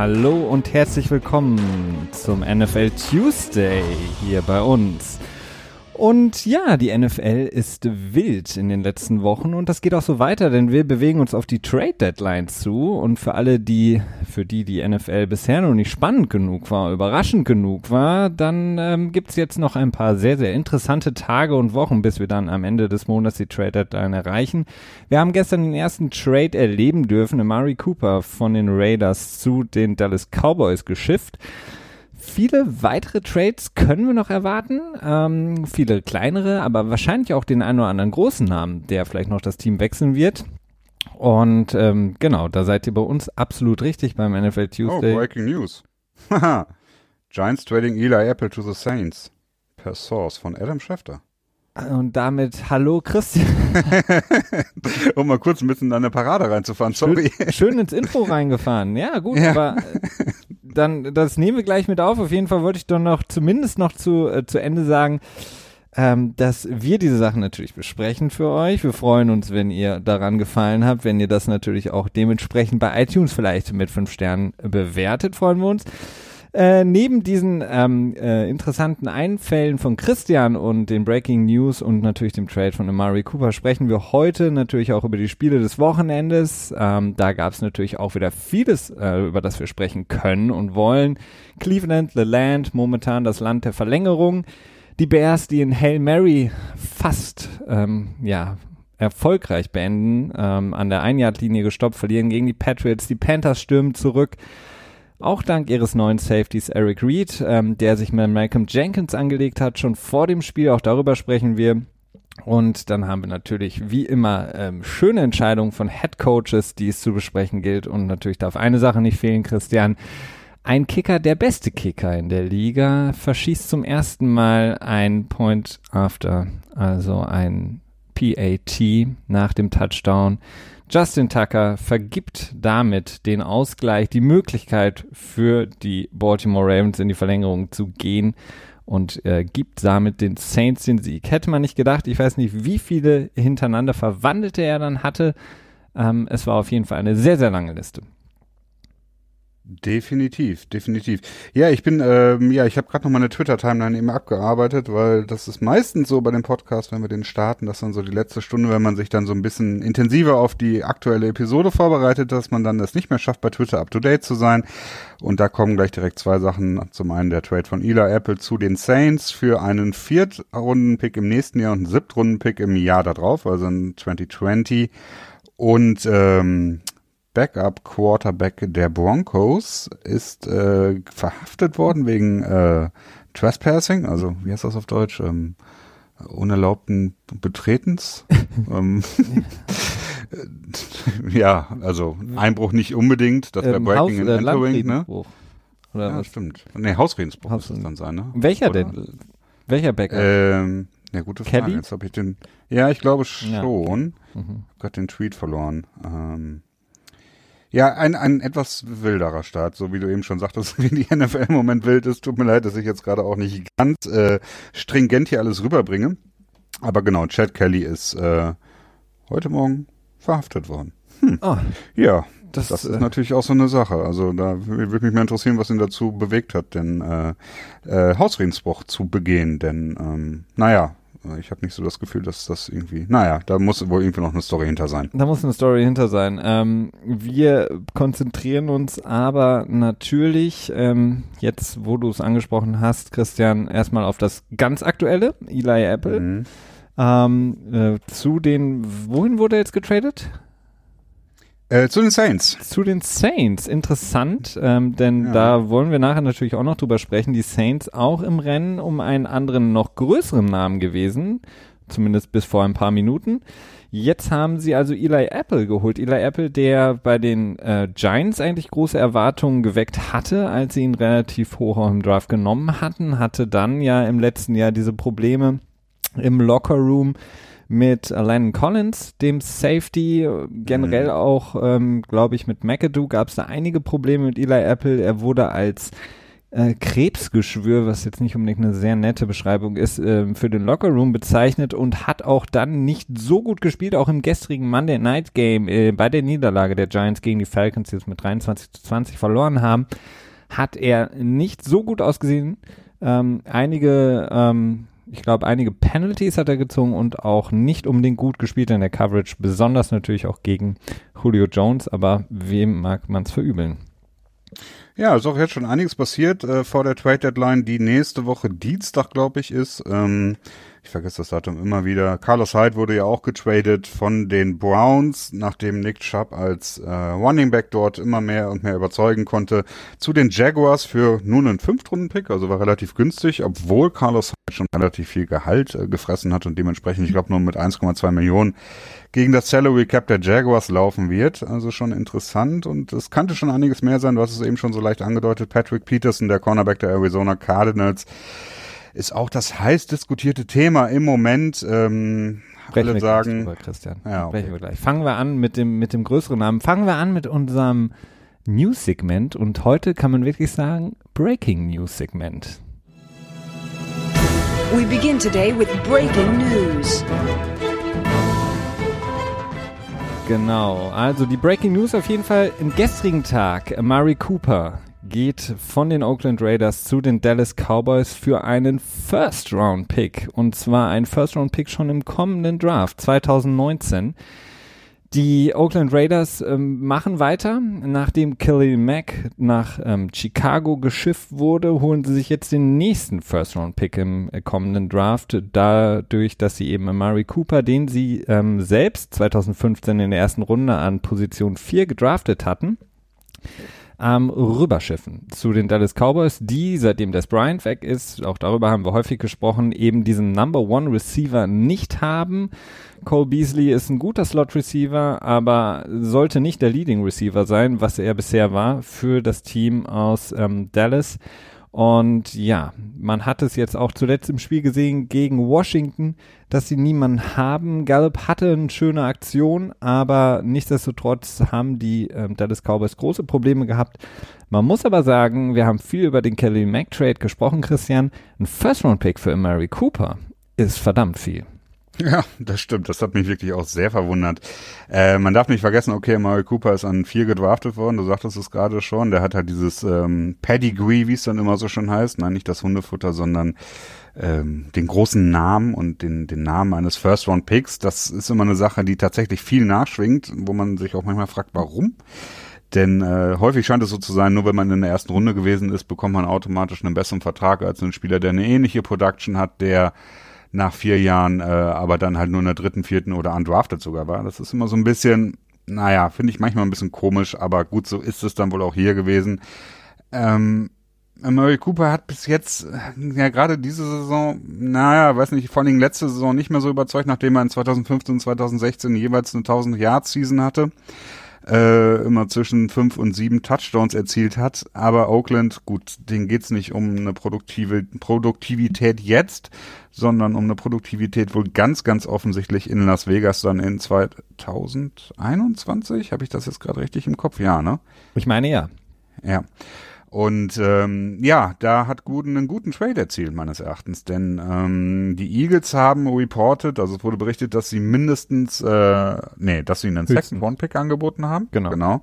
Hallo und herzlich willkommen zum NFL Tuesday hier bei uns. Und ja, die NFL ist wild in den letzten Wochen und das geht auch so weiter, denn wir bewegen uns auf die Trade Deadline zu und für alle, die, für die die NFL bisher noch nicht spannend genug war, überraschend genug war, dann ähm, gibt's jetzt noch ein paar sehr, sehr interessante Tage und Wochen, bis wir dann am Ende des Monats die Trade Deadline erreichen. Wir haben gestern den ersten Trade erleben dürfen, Amari Cooper von den Raiders zu den Dallas Cowboys geschifft. Viele weitere Trades können wir noch erwarten. Ähm, viele kleinere, aber wahrscheinlich auch den einen oder anderen großen Namen, der vielleicht noch das Team wechseln wird. Und ähm, genau, da seid ihr bei uns absolut richtig beim NFL Tuesday. Oh, breaking news. Haha. Giants trading Eli Apple to the Saints. Per Source von Adam Schefter. Und damit hallo Christian. um mal kurz ein bisschen in deine Parade reinzufahren, sorry. Schön, schön ins Intro reingefahren. Ja, gut, ja. aber dann, das nehmen wir gleich mit auf. Auf jeden Fall wollte ich doch noch zumindest noch zu, äh, zu Ende sagen, ähm, dass wir diese Sachen natürlich besprechen für euch. Wir freuen uns, wenn ihr daran gefallen habt, wenn ihr das natürlich auch dementsprechend bei iTunes vielleicht mit fünf Sternen bewertet, freuen wir uns. Äh, neben diesen ähm, äh, interessanten Einfällen von Christian und den Breaking News und natürlich dem Trade von Amari Cooper sprechen wir heute natürlich auch über die Spiele des Wochenendes. Ähm, da gab es natürlich auch wieder vieles, äh, über das wir sprechen können und wollen. Cleveland, The Land, momentan das Land der Verlängerung. Die Bears, die in Hail Mary fast, ähm, ja, erfolgreich beenden, ähm, an der Einjahrlinie gestoppt, verlieren gegen die Patriots. Die Panthers stürmen zurück. Auch dank ihres neuen Safeties Eric Reed, ähm, der sich mit Malcolm Jenkins angelegt hat, schon vor dem Spiel. Auch darüber sprechen wir. Und dann haben wir natürlich wie immer ähm, schöne Entscheidungen von Head Coaches, die es zu besprechen gilt. Und natürlich darf eine Sache nicht fehlen, Christian. Ein Kicker, der beste Kicker in der Liga, verschießt zum ersten Mal ein Point After, also ein PAT nach dem Touchdown. Justin Tucker vergibt damit den Ausgleich, die Möglichkeit für die Baltimore Ravens in die Verlängerung zu gehen und äh, gibt damit den Saints den Sieg. Hätte man nicht gedacht, ich weiß nicht, wie viele hintereinander Verwandelte er dann hatte. Ähm, es war auf jeden Fall eine sehr, sehr lange Liste. Definitiv, definitiv. Ja, ich bin, ähm, ja, ich habe gerade noch meine Twitter-Timeline eben abgearbeitet, weil das ist meistens so bei dem Podcast, wenn wir den starten, dass dann so die letzte Stunde, wenn man sich dann so ein bisschen intensiver auf die aktuelle Episode vorbereitet, dass man dann das nicht mehr schafft, bei Twitter up-to-date zu sein. Und da kommen gleich direkt zwei Sachen. Zum einen der Trade von Eli Apple zu den Saints für einen Viertrunden-Pick im nächsten Jahr und einen Siebtrunden-Pick im Jahr darauf, also in 2020. Und ähm, Backup Quarterback der Broncos ist äh, verhaftet worden wegen äh, Trespassing, also wie heißt das auf Deutsch? Ähm, unerlaubten Betretens. ähm, ja, also Einbruch nicht unbedingt, das wäre ähm, Breaking and Entering, ne? Oder ja, was? stimmt. Nee, Hausfriedensbruch Haus muss es dann sein, ne? Welcher Oder? denn? Welcher Backup? Ähm, ja, gute Frage. Kelly? Jetzt habe ich den. Ja, ich glaube schon. Ja. Mhm. Gott, den Tweet verloren. Ähm, ja, ein, ein etwas wilderer Start, so wie du eben schon sagtest, wie die NFL im Moment wild ist. Tut mir leid, dass ich jetzt gerade auch nicht ganz äh, stringent hier alles rüberbringe. Aber genau, Chad Kelly ist äh, heute Morgen verhaftet worden. Hm. Oh, ja, das, das ist äh, natürlich auch so eine Sache. Also da würde mich mal interessieren, was ihn dazu bewegt hat, den äh, äh, Hausfriedensbruch zu begehen. Denn ähm, naja, ich habe nicht so das Gefühl, dass das irgendwie, naja, da muss wohl irgendwie noch eine Story hinter sein. Da muss eine Story hinter sein. Ähm, wir konzentrieren uns aber natürlich, ähm, jetzt wo du es angesprochen hast, Christian, erstmal auf das ganz aktuelle, Eli Apple. Mhm. Ähm, äh, zu den, wohin wurde er jetzt getradet? Äh, zu den Saints. Zu den Saints. Interessant, ähm, denn ja. da wollen wir nachher natürlich auch noch drüber sprechen. Die Saints auch im Rennen um einen anderen, noch größeren Namen gewesen. Zumindest bis vor ein paar Minuten. Jetzt haben sie also Eli Apple geholt. Eli Apple, der bei den äh, Giants eigentlich große Erwartungen geweckt hatte, als sie ihn relativ hoch im Draft genommen hatten, hatte dann ja im letzten Jahr diese Probleme im Locker Room mit Lennon Collins, dem Safety, generell mhm. auch, ähm, glaube ich, mit McAdoo gab es da einige Probleme mit Eli Apple. Er wurde als äh, Krebsgeschwür, was jetzt nicht unbedingt eine sehr nette Beschreibung ist, äh, für den Lockerroom bezeichnet und hat auch dann nicht so gut gespielt, auch im gestrigen Monday Night Game äh, bei der Niederlage der Giants gegen die Falcons, die jetzt mit 23 zu 20 verloren haben, hat er nicht so gut ausgesehen. Ähm, einige, ähm, ich glaube, einige Penalties hat er gezogen und auch nicht unbedingt gut gespielt in der Coverage, besonders natürlich auch gegen Julio Jones, aber wem mag man es verübeln? Ja, ist auch jetzt schon einiges passiert äh, vor der Trade Deadline, die nächste Woche Dienstag, glaube ich, ist. Ähm, ich vergesse das Datum immer wieder. Carlos Hyde wurde ja auch getradet von den Browns, nachdem Nick Chubb als äh, Running Back dort immer mehr und mehr überzeugen konnte, zu den Jaguars für nur einen Fünftrunden-Pick, also war relativ günstig, obwohl Carlos Hyde schon relativ viel Gehalt äh, gefressen hat und dementsprechend, ich glaube, nur mit 1,2 Millionen gegen das Salary Cap der Jaguars laufen wird. Also schon interessant und es könnte schon einiges mehr sein. Du hast es eben schon so leicht angedeutet. Patrick Peterson, der Cornerback der Arizona Cardinals, ist auch das heiß diskutierte Thema im Moment. Ähm, Sprechen alle sagen, drüber, Christian. Ja, okay. wir gleich. Fangen wir an mit dem mit dem größeren Namen. Fangen wir an mit unserem News-Segment und heute kann man wirklich sagen Breaking News-Segment. We begin today with breaking news. Genau, also die Breaking News auf jeden Fall im gestrigen Tag. Murray Cooper geht von den Oakland Raiders zu den Dallas Cowboys für einen First-Round-Pick. Und zwar ein First-Round-Pick schon im kommenden Draft 2019. Die Oakland Raiders ähm, machen weiter. Nachdem Kelly Mack nach ähm, Chicago geschifft wurde, holen sie sich jetzt den nächsten First-Round-Pick im äh, kommenden Draft. Dadurch, dass sie eben Amari Cooper, den sie ähm, selbst 2015 in der ersten Runde an Position 4 gedraftet hatten, ähm, rüberschiffen zu den Dallas Cowboys, die, seitdem Des Bryant weg ist, auch darüber haben wir häufig gesprochen, eben diesen Number One Receiver nicht haben. Cole Beasley ist ein guter Slot Receiver, aber sollte nicht der Leading Receiver sein, was er bisher war für das Team aus ähm, Dallas. Und ja, man hat es jetzt auch zuletzt im Spiel gesehen gegen Washington, dass sie niemanden haben. Gallup hatte eine schöne Aktion, aber nichtsdestotrotz haben die ähm, Dallas Cowboys große Probleme gehabt. Man muss aber sagen, wir haben viel über den Kelly Mack Trade gesprochen, Christian. Ein First-Round-Pick für Mary Cooper ist verdammt viel. Ja, das stimmt. Das hat mich wirklich auch sehr verwundert. Äh, man darf nicht vergessen, okay, Mario Cooper ist an vier gedraftet worden. Du sagtest es gerade schon. Der hat halt dieses ähm, Pedigree, wie es dann immer so schon heißt. Nein, nicht das Hundefutter, sondern ähm, den großen Namen und den, den Namen eines First-Round-Picks. Das ist immer eine Sache, die tatsächlich viel nachschwingt, wo man sich auch manchmal fragt, warum. Denn äh, häufig scheint es so zu sein, nur wenn man in der ersten Runde gewesen ist, bekommt man automatisch einen besseren Vertrag als ein Spieler, der eine ähnliche Production hat, der nach vier Jahren, äh, aber dann halt nur in der dritten, vierten oder undrafted sogar war. Das ist immer so ein bisschen, naja, finde ich manchmal ein bisschen komisch, aber gut, so ist es dann wohl auch hier gewesen. Ähm, Murray Cooper hat bis jetzt, ja gerade diese Saison, naja, weiß nicht, vor allem letzte Saison nicht mehr so überzeugt, nachdem er in 2015 und 2016 jeweils eine 1000 Yard Season hatte äh, immer zwischen fünf und sieben Touchdowns erzielt hat. Aber Oakland, gut, denen geht's nicht um eine produktive Produktivität jetzt, sondern um eine Produktivität wohl ganz, ganz offensichtlich in Las Vegas dann in 2021. Habe ich das jetzt gerade richtig im Kopf? Ja, ne? Ich meine ja. Ja. Und ähm, ja, da hat Gooden einen guten Trade erzielt, meines Erachtens. Denn ähm, die Eagles haben reported, also es wurde berichtet, dass sie mindestens, äh, nee, dass sie einen Second One Pick angeboten haben. Genau. genau.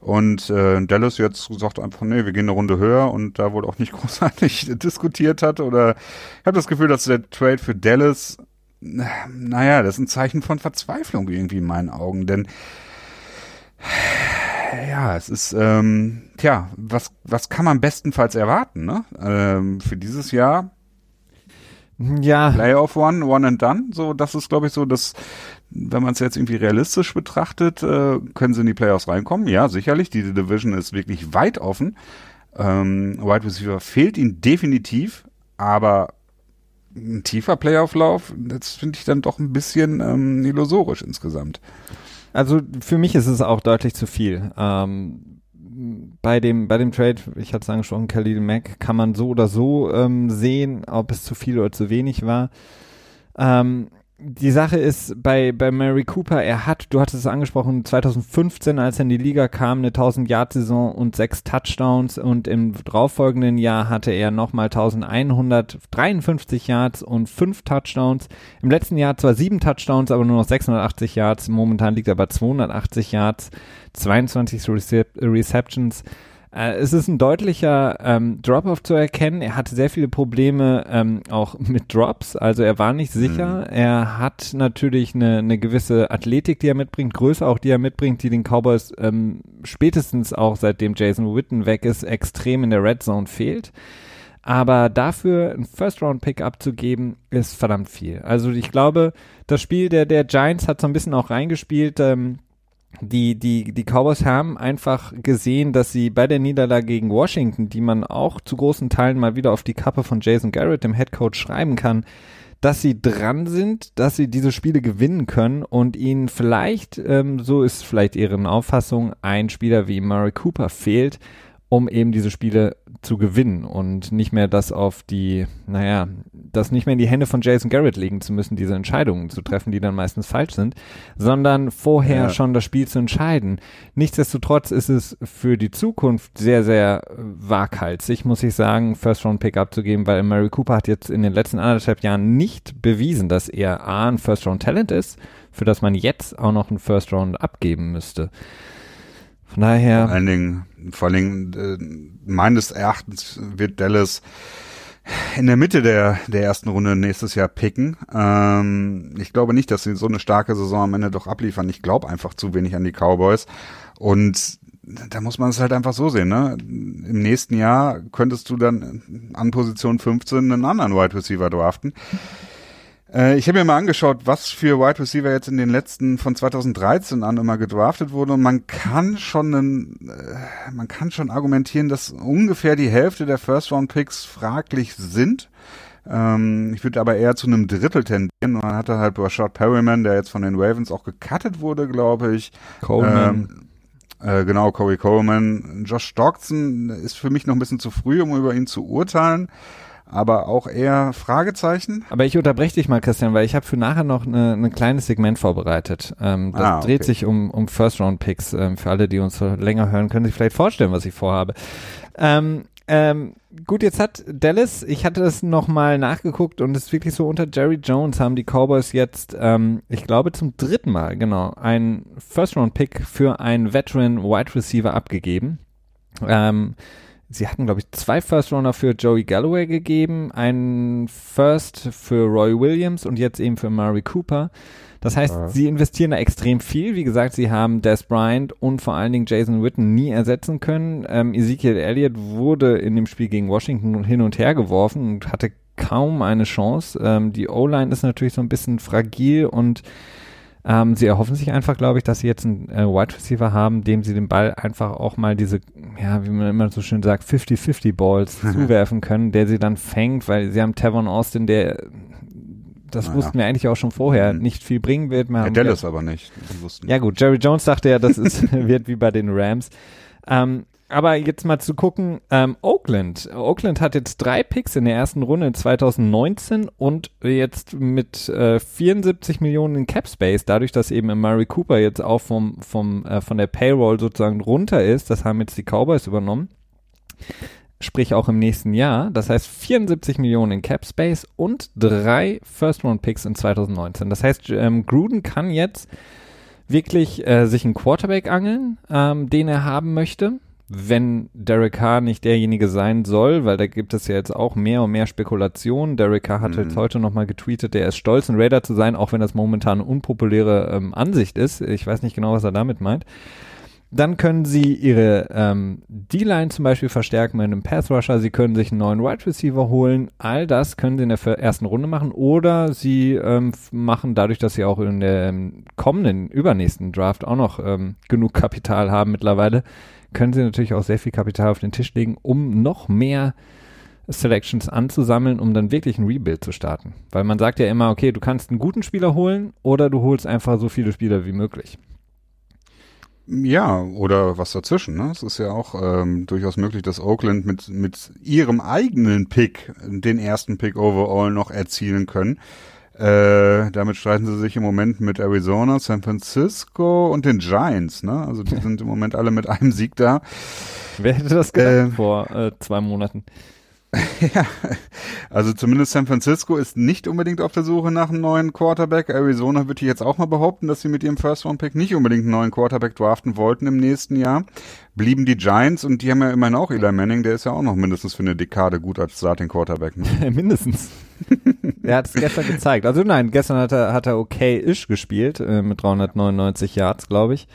Und äh, Dallas jetzt sagt einfach, nee, wir gehen eine Runde höher und da wohl auch nicht großartig diskutiert hat. Oder ich habe das Gefühl, dass der Trade für Dallas, naja, das ist ein Zeichen von Verzweiflung irgendwie in meinen Augen. Denn ja, es ist, ähm, tja, was, was kann man bestenfalls erwarten, ne? Ähm, für dieses Jahr. Ja. Playoff One, One and Done. So, das ist, glaube ich, so, dass, wenn man es jetzt irgendwie realistisch betrachtet, äh, können sie in die Playoffs reinkommen. Ja, sicherlich. Die Division ist wirklich weit offen. Ähm, Wide Receiver fehlt ihnen definitiv, aber ein tiefer Playoff-Lauf, das finde ich dann doch ein bisschen ähm, illusorisch insgesamt. Also für mich ist es auch deutlich zu viel. Ähm, bei dem, bei dem Trade, ich hatte es angesprochen, Khalil Mack, kann man so oder so ähm, sehen, ob es zu viel oder zu wenig war. Ähm, die Sache ist bei, bei Mary Cooper, er hat, du hattest es angesprochen, 2015, als er in die Liga kam, eine 1000-Yard-Saison und sechs Touchdowns und im darauffolgenden Jahr hatte er nochmal 1153 Yards und fünf Touchdowns. Im letzten Jahr zwar sieben Touchdowns, aber nur noch 680 Yards. Momentan liegt er bei 280 Yards, 22 Recep Receptions. Äh, es ist ein deutlicher ähm, Drop-off zu erkennen. Er hatte sehr viele Probleme ähm, auch mit Drops, also er war nicht sicher. Mhm. Er hat natürlich eine, eine gewisse Athletik, die er mitbringt, Größe auch, die er mitbringt, die den Cowboys ähm, spätestens auch seitdem Jason Witten weg ist, extrem in der Red Zone fehlt. Aber dafür ein First-Round-Pick abzugeben, ist verdammt viel. Also ich glaube, das Spiel der, der Giants hat so ein bisschen auch reingespielt. Ähm, die, die, die Cowboys haben einfach gesehen, dass sie bei der Niederlage gegen Washington, die man auch zu großen Teilen mal wieder auf die Kappe von Jason Garrett, dem Head Coach, schreiben kann, dass sie dran sind, dass sie diese Spiele gewinnen können und ihnen vielleicht, ähm, so ist vielleicht ihre Auffassung, ein Spieler wie Murray Cooper fehlt, um eben diese Spiele zu gewinnen und nicht mehr das auf die, naja, das nicht mehr in die Hände von Jason Garrett legen zu müssen, diese Entscheidungen zu treffen, die dann meistens falsch sind, sondern vorher ja. schon das Spiel zu entscheiden. Nichtsdestotrotz ist es für die Zukunft sehr, sehr waghalsig, muss ich sagen, First-Round-Pick abzugeben, weil Mary Cooper hat jetzt in den letzten anderthalb Jahren nicht bewiesen, dass er A, ein First-Round-Talent ist, für das man jetzt auch noch einen First-Round abgeben müsste. Von daher. Vor allen Dingen, vor allen Dingen, äh, meines Erachtens wird Dallas in der Mitte der, der ersten Runde nächstes Jahr picken. Ähm, ich glaube nicht, dass sie so eine starke Saison am Ende doch abliefern. Ich glaube einfach zu wenig an die Cowboys. Und da muss man es halt einfach so sehen, ne? Im nächsten Jahr könntest du dann an Position 15 einen anderen Wide Receiver draften. Äh, ich habe mir mal angeschaut, was für Wide Receiver jetzt in den letzten von 2013 an immer gedraftet wurden und man kann schon einen, äh, man kann schon argumentieren, dass ungefähr die Hälfte der First Round Picks fraglich sind. Ähm, ich würde aber eher zu einem Drittel tendieren. Man hatte halt Rashad Perryman, der jetzt von den Ravens auch gecuttet wurde, glaube ich. Coleman. Ähm, äh, genau, Corey Coleman. Josh Stockton ist für mich noch ein bisschen zu früh, um über ihn zu urteilen aber auch eher Fragezeichen. Aber ich unterbreche dich mal, Christian, weil ich habe für nachher noch ein ne kleines Segment vorbereitet. Ähm, das ah, okay. dreht sich um, um First-Round-Picks. Ähm, für alle, die uns länger hören, können sich vielleicht vorstellen, was ich vorhabe. Ähm, ähm, gut, jetzt hat Dallas, ich hatte das nochmal nachgeguckt und es ist wirklich so, unter Jerry Jones haben die Cowboys jetzt, ähm, ich glaube zum dritten Mal, genau, einen First-Round-Pick für einen Veteran-Wide Receiver abgegeben. Ähm, Sie hatten, glaube ich, zwei First-Runner für Joey Galloway gegeben, einen First für Roy Williams und jetzt eben für Murray Cooper. Das heißt, ja. sie investieren da extrem viel. Wie gesagt, sie haben Des Bryant und vor allen Dingen Jason Witten nie ersetzen können. Ähm, Ezekiel Elliott wurde in dem Spiel gegen Washington hin und her geworfen und hatte kaum eine Chance. Ähm, die O-Line ist natürlich so ein bisschen fragil und ähm, sie erhoffen sich einfach, glaube ich, dass sie jetzt einen äh, Wide Receiver haben, dem sie den Ball einfach auch mal diese, ja, wie man immer so schön sagt, 50-50 Balls zuwerfen können, der sie dann fängt, weil sie haben Tavon Austin, der das naja. wussten wir eigentlich auch schon vorher, mhm. nicht viel bringen wird. Wir Dallas aber nicht. Ja gut, Jerry Jones dachte ja, das ist, wird wie bei den Rams. Ähm, aber jetzt mal zu gucken, ähm, Oakland. Oakland hat jetzt drei Picks in der ersten Runde 2019 und jetzt mit äh, 74 Millionen in Cap Space, dadurch, dass eben Murray Cooper jetzt auch vom, vom, äh, von der Payroll sozusagen runter ist, das haben jetzt die Cowboys übernommen, sprich auch im nächsten Jahr. Das heißt 74 Millionen in Cap Space und drei First Round Picks in 2019. Das heißt, ähm, Gruden kann jetzt wirklich äh, sich einen Quarterback angeln, ähm, den er haben möchte wenn Derek Carr nicht derjenige sein soll, weil da gibt es ja jetzt auch mehr und mehr Spekulationen. Derek Carr hat mhm. jetzt heute nochmal getweetet, der ist stolz, ein Raider zu sein, auch wenn das momentan eine unpopuläre ähm, Ansicht ist. Ich weiß nicht genau, was er damit meint. Dann können sie ihre ähm, D-Line zum Beispiel verstärken mit einem Pass Rusher. Sie können sich einen neuen Wide Receiver holen. All das können sie in der ersten Runde machen. Oder sie ähm, machen dadurch, dass sie auch in der ähm, kommenden, übernächsten Draft auch noch ähm, genug Kapital haben mittlerweile, können sie natürlich auch sehr viel Kapital auf den Tisch legen, um noch mehr Selections anzusammeln, um dann wirklich ein Rebuild zu starten. Weil man sagt ja immer, okay, du kannst einen guten Spieler holen oder du holst einfach so viele Spieler wie möglich. Ja, oder was dazwischen. Ne? Es ist ja auch ähm, durchaus möglich, dass Oakland mit, mit ihrem eigenen Pick den ersten Pick overall noch erzielen können. Äh, damit streiten sie sich im Moment mit Arizona, San Francisco und den Giants. Ne? Also die sind im Moment alle mit einem Sieg da. Wer hätte das gedacht äh, vor äh, zwei Monaten? ja, also zumindest San Francisco ist nicht unbedingt auf der Suche nach einem neuen Quarterback. Arizona würde ich jetzt auch mal behaupten, dass sie mit ihrem First-Round-Pick nicht unbedingt einen neuen Quarterback draften wollten im nächsten Jahr. Blieben die Giants und die haben ja immerhin auch Eli Manning, der ist ja auch noch mindestens für eine Dekade gut als Starting-Quarterback. Ne? mindestens. Er hat es gestern gezeigt. Also nein, gestern hat er, hat er okay-ish gespielt, äh, mit 399 Yards, glaube ich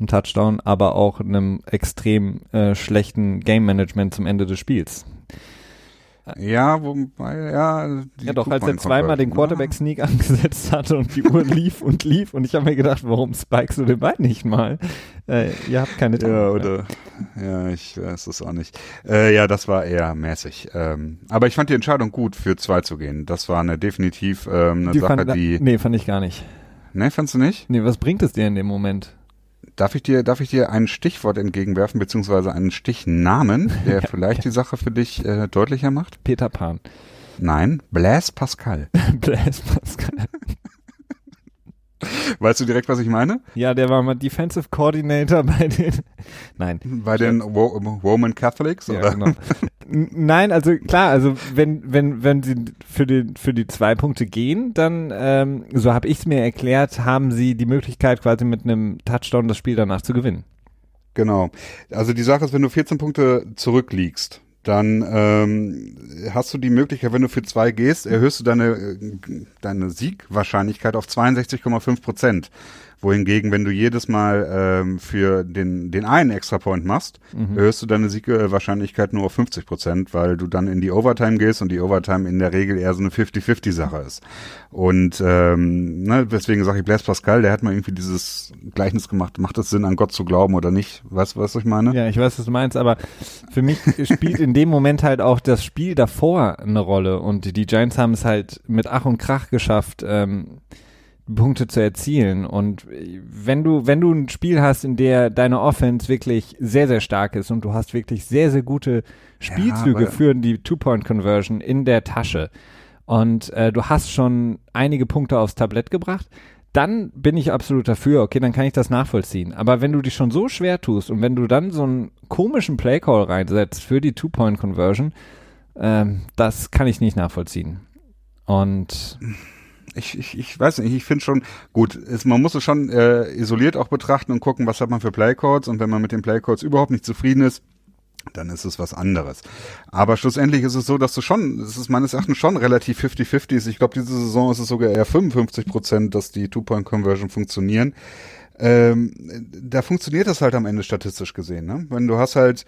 ein Touchdown, aber auch einem extrem äh, schlechten Game Management zum Ende des Spiels. Ja, wobei, ja. Ja, doch, als er zweimal den Quarterback-Sneak angesetzt hatte und die Uhr lief und lief und ich habe mir gedacht, warum spikest du den Bein nicht mal? Äh, ihr habt keine Time Ja, oder, ja, ich weiß es auch nicht. Äh, ja, das war eher mäßig. Ähm, aber ich fand die Entscheidung gut, für zwei zu gehen. Das war eine definitiv ähm, eine die Sache, fand, die. Nee, fand ich gar nicht. Nee, fandst du nicht? Nee, was bringt es dir in dem Moment? Darf ich dir, darf ich dir ein Stichwort entgegenwerfen, beziehungsweise einen Stichnamen, der vielleicht die Sache für dich äh, deutlicher macht? Peter Pan. Nein, Blaise Pascal. Blaise Pascal. Weißt du direkt, was ich meine? Ja, der war mal Defensive Coordinator bei den, nein. Bei den Wo Roman Catholics, oder? Ja, genau. Nein, also klar, also wenn, wenn, wenn sie für die, für die zwei Punkte gehen, dann, ähm, so habe ich es mir erklärt, haben sie die Möglichkeit quasi mit einem Touchdown das Spiel danach zu gewinnen. Genau. Also die Sache ist, wenn du 14 Punkte zurückliegst, dann ähm, hast du die Möglichkeit, wenn du für zwei gehst, erhöhst du deine, deine Siegwahrscheinlichkeit auf 62,5 Prozent wohingegen, wenn du jedes Mal ähm, für den, den einen Extrapoint machst, mhm. erhöhst du deine Siegwahrscheinlichkeit nur auf 50 Prozent, weil du dann in die Overtime gehst und die Overtime in der Regel eher so eine 50-50-Sache ist. Und ähm, ne, deswegen sage ich Blaise Pascal, der hat mal irgendwie dieses Gleichnis gemacht, macht es Sinn, an Gott zu glauben oder nicht? Weißt du, was ich meine? Ja, ich weiß, was du meinst, aber für mich spielt in dem Moment halt auch das Spiel davor eine Rolle und die Giants haben es halt mit Ach und Krach geschafft, ähm, Punkte zu erzielen. Und wenn du, wenn du ein Spiel hast, in der deine Offense wirklich sehr, sehr stark ist und du hast wirklich sehr, sehr gute Spielzüge ja, für die Two-Point-Conversion in der Tasche und äh, du hast schon einige Punkte aufs Tablett gebracht, dann bin ich absolut dafür, okay, dann kann ich das nachvollziehen. Aber wenn du dich schon so schwer tust und wenn du dann so einen komischen Playcall reinsetzt für die Two-Point-Conversion, ähm, das kann ich nicht nachvollziehen. Und ich, ich, ich weiß nicht, ich finde schon, gut, ist, man muss es schon äh, isoliert auch betrachten und gucken, was hat man für Playcodes und wenn man mit den Playcodes überhaupt nicht zufrieden ist, dann ist es was anderes. Aber schlussendlich ist es so, dass du schon, es ist meines Erachtens schon relativ 50-50 ist. Ich glaube, diese Saison ist es sogar eher 55 Prozent, dass die Two-Point-Conversion funktionieren. Ähm, da funktioniert das halt am Ende statistisch gesehen. Ne? Wenn du hast halt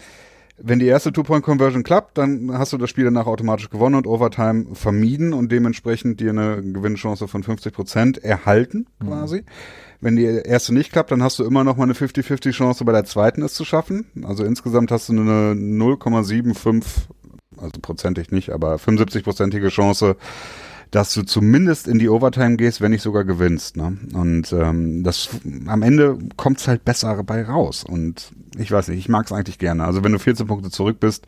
wenn die erste Two-Point-Conversion klappt, dann hast du das Spiel danach automatisch gewonnen und Overtime vermieden und dementsprechend dir eine Gewinnchance von 50 Prozent erhalten, mhm. quasi. Mhm. Wenn die erste nicht klappt, dann hast du immer noch mal eine 50-50 Chance, bei der zweiten es zu schaffen. Also insgesamt hast du eine 0,75, also prozentig nicht, aber 75-prozentige Chance, dass du zumindest in die Overtime gehst, wenn nicht sogar gewinnst. Ne? Und ähm, das am Ende kommt's halt besser bei raus. Und ich weiß nicht, ich mag's eigentlich gerne. Also wenn du 14 Punkte zurück bist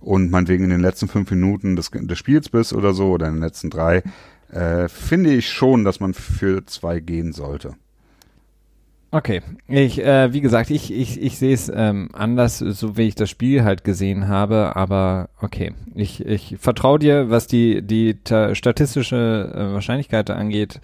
und meinetwegen in den letzten fünf Minuten des, des Spiels bist oder so, oder in den letzten drei, äh, finde ich schon, dass man für zwei gehen sollte. Okay, ich, äh, wie gesagt, ich, ich, ich sehe es ähm, anders, so wie ich das Spiel halt gesehen habe, aber okay, ich, ich vertraue dir, was die, die statistische äh, Wahrscheinlichkeit angeht.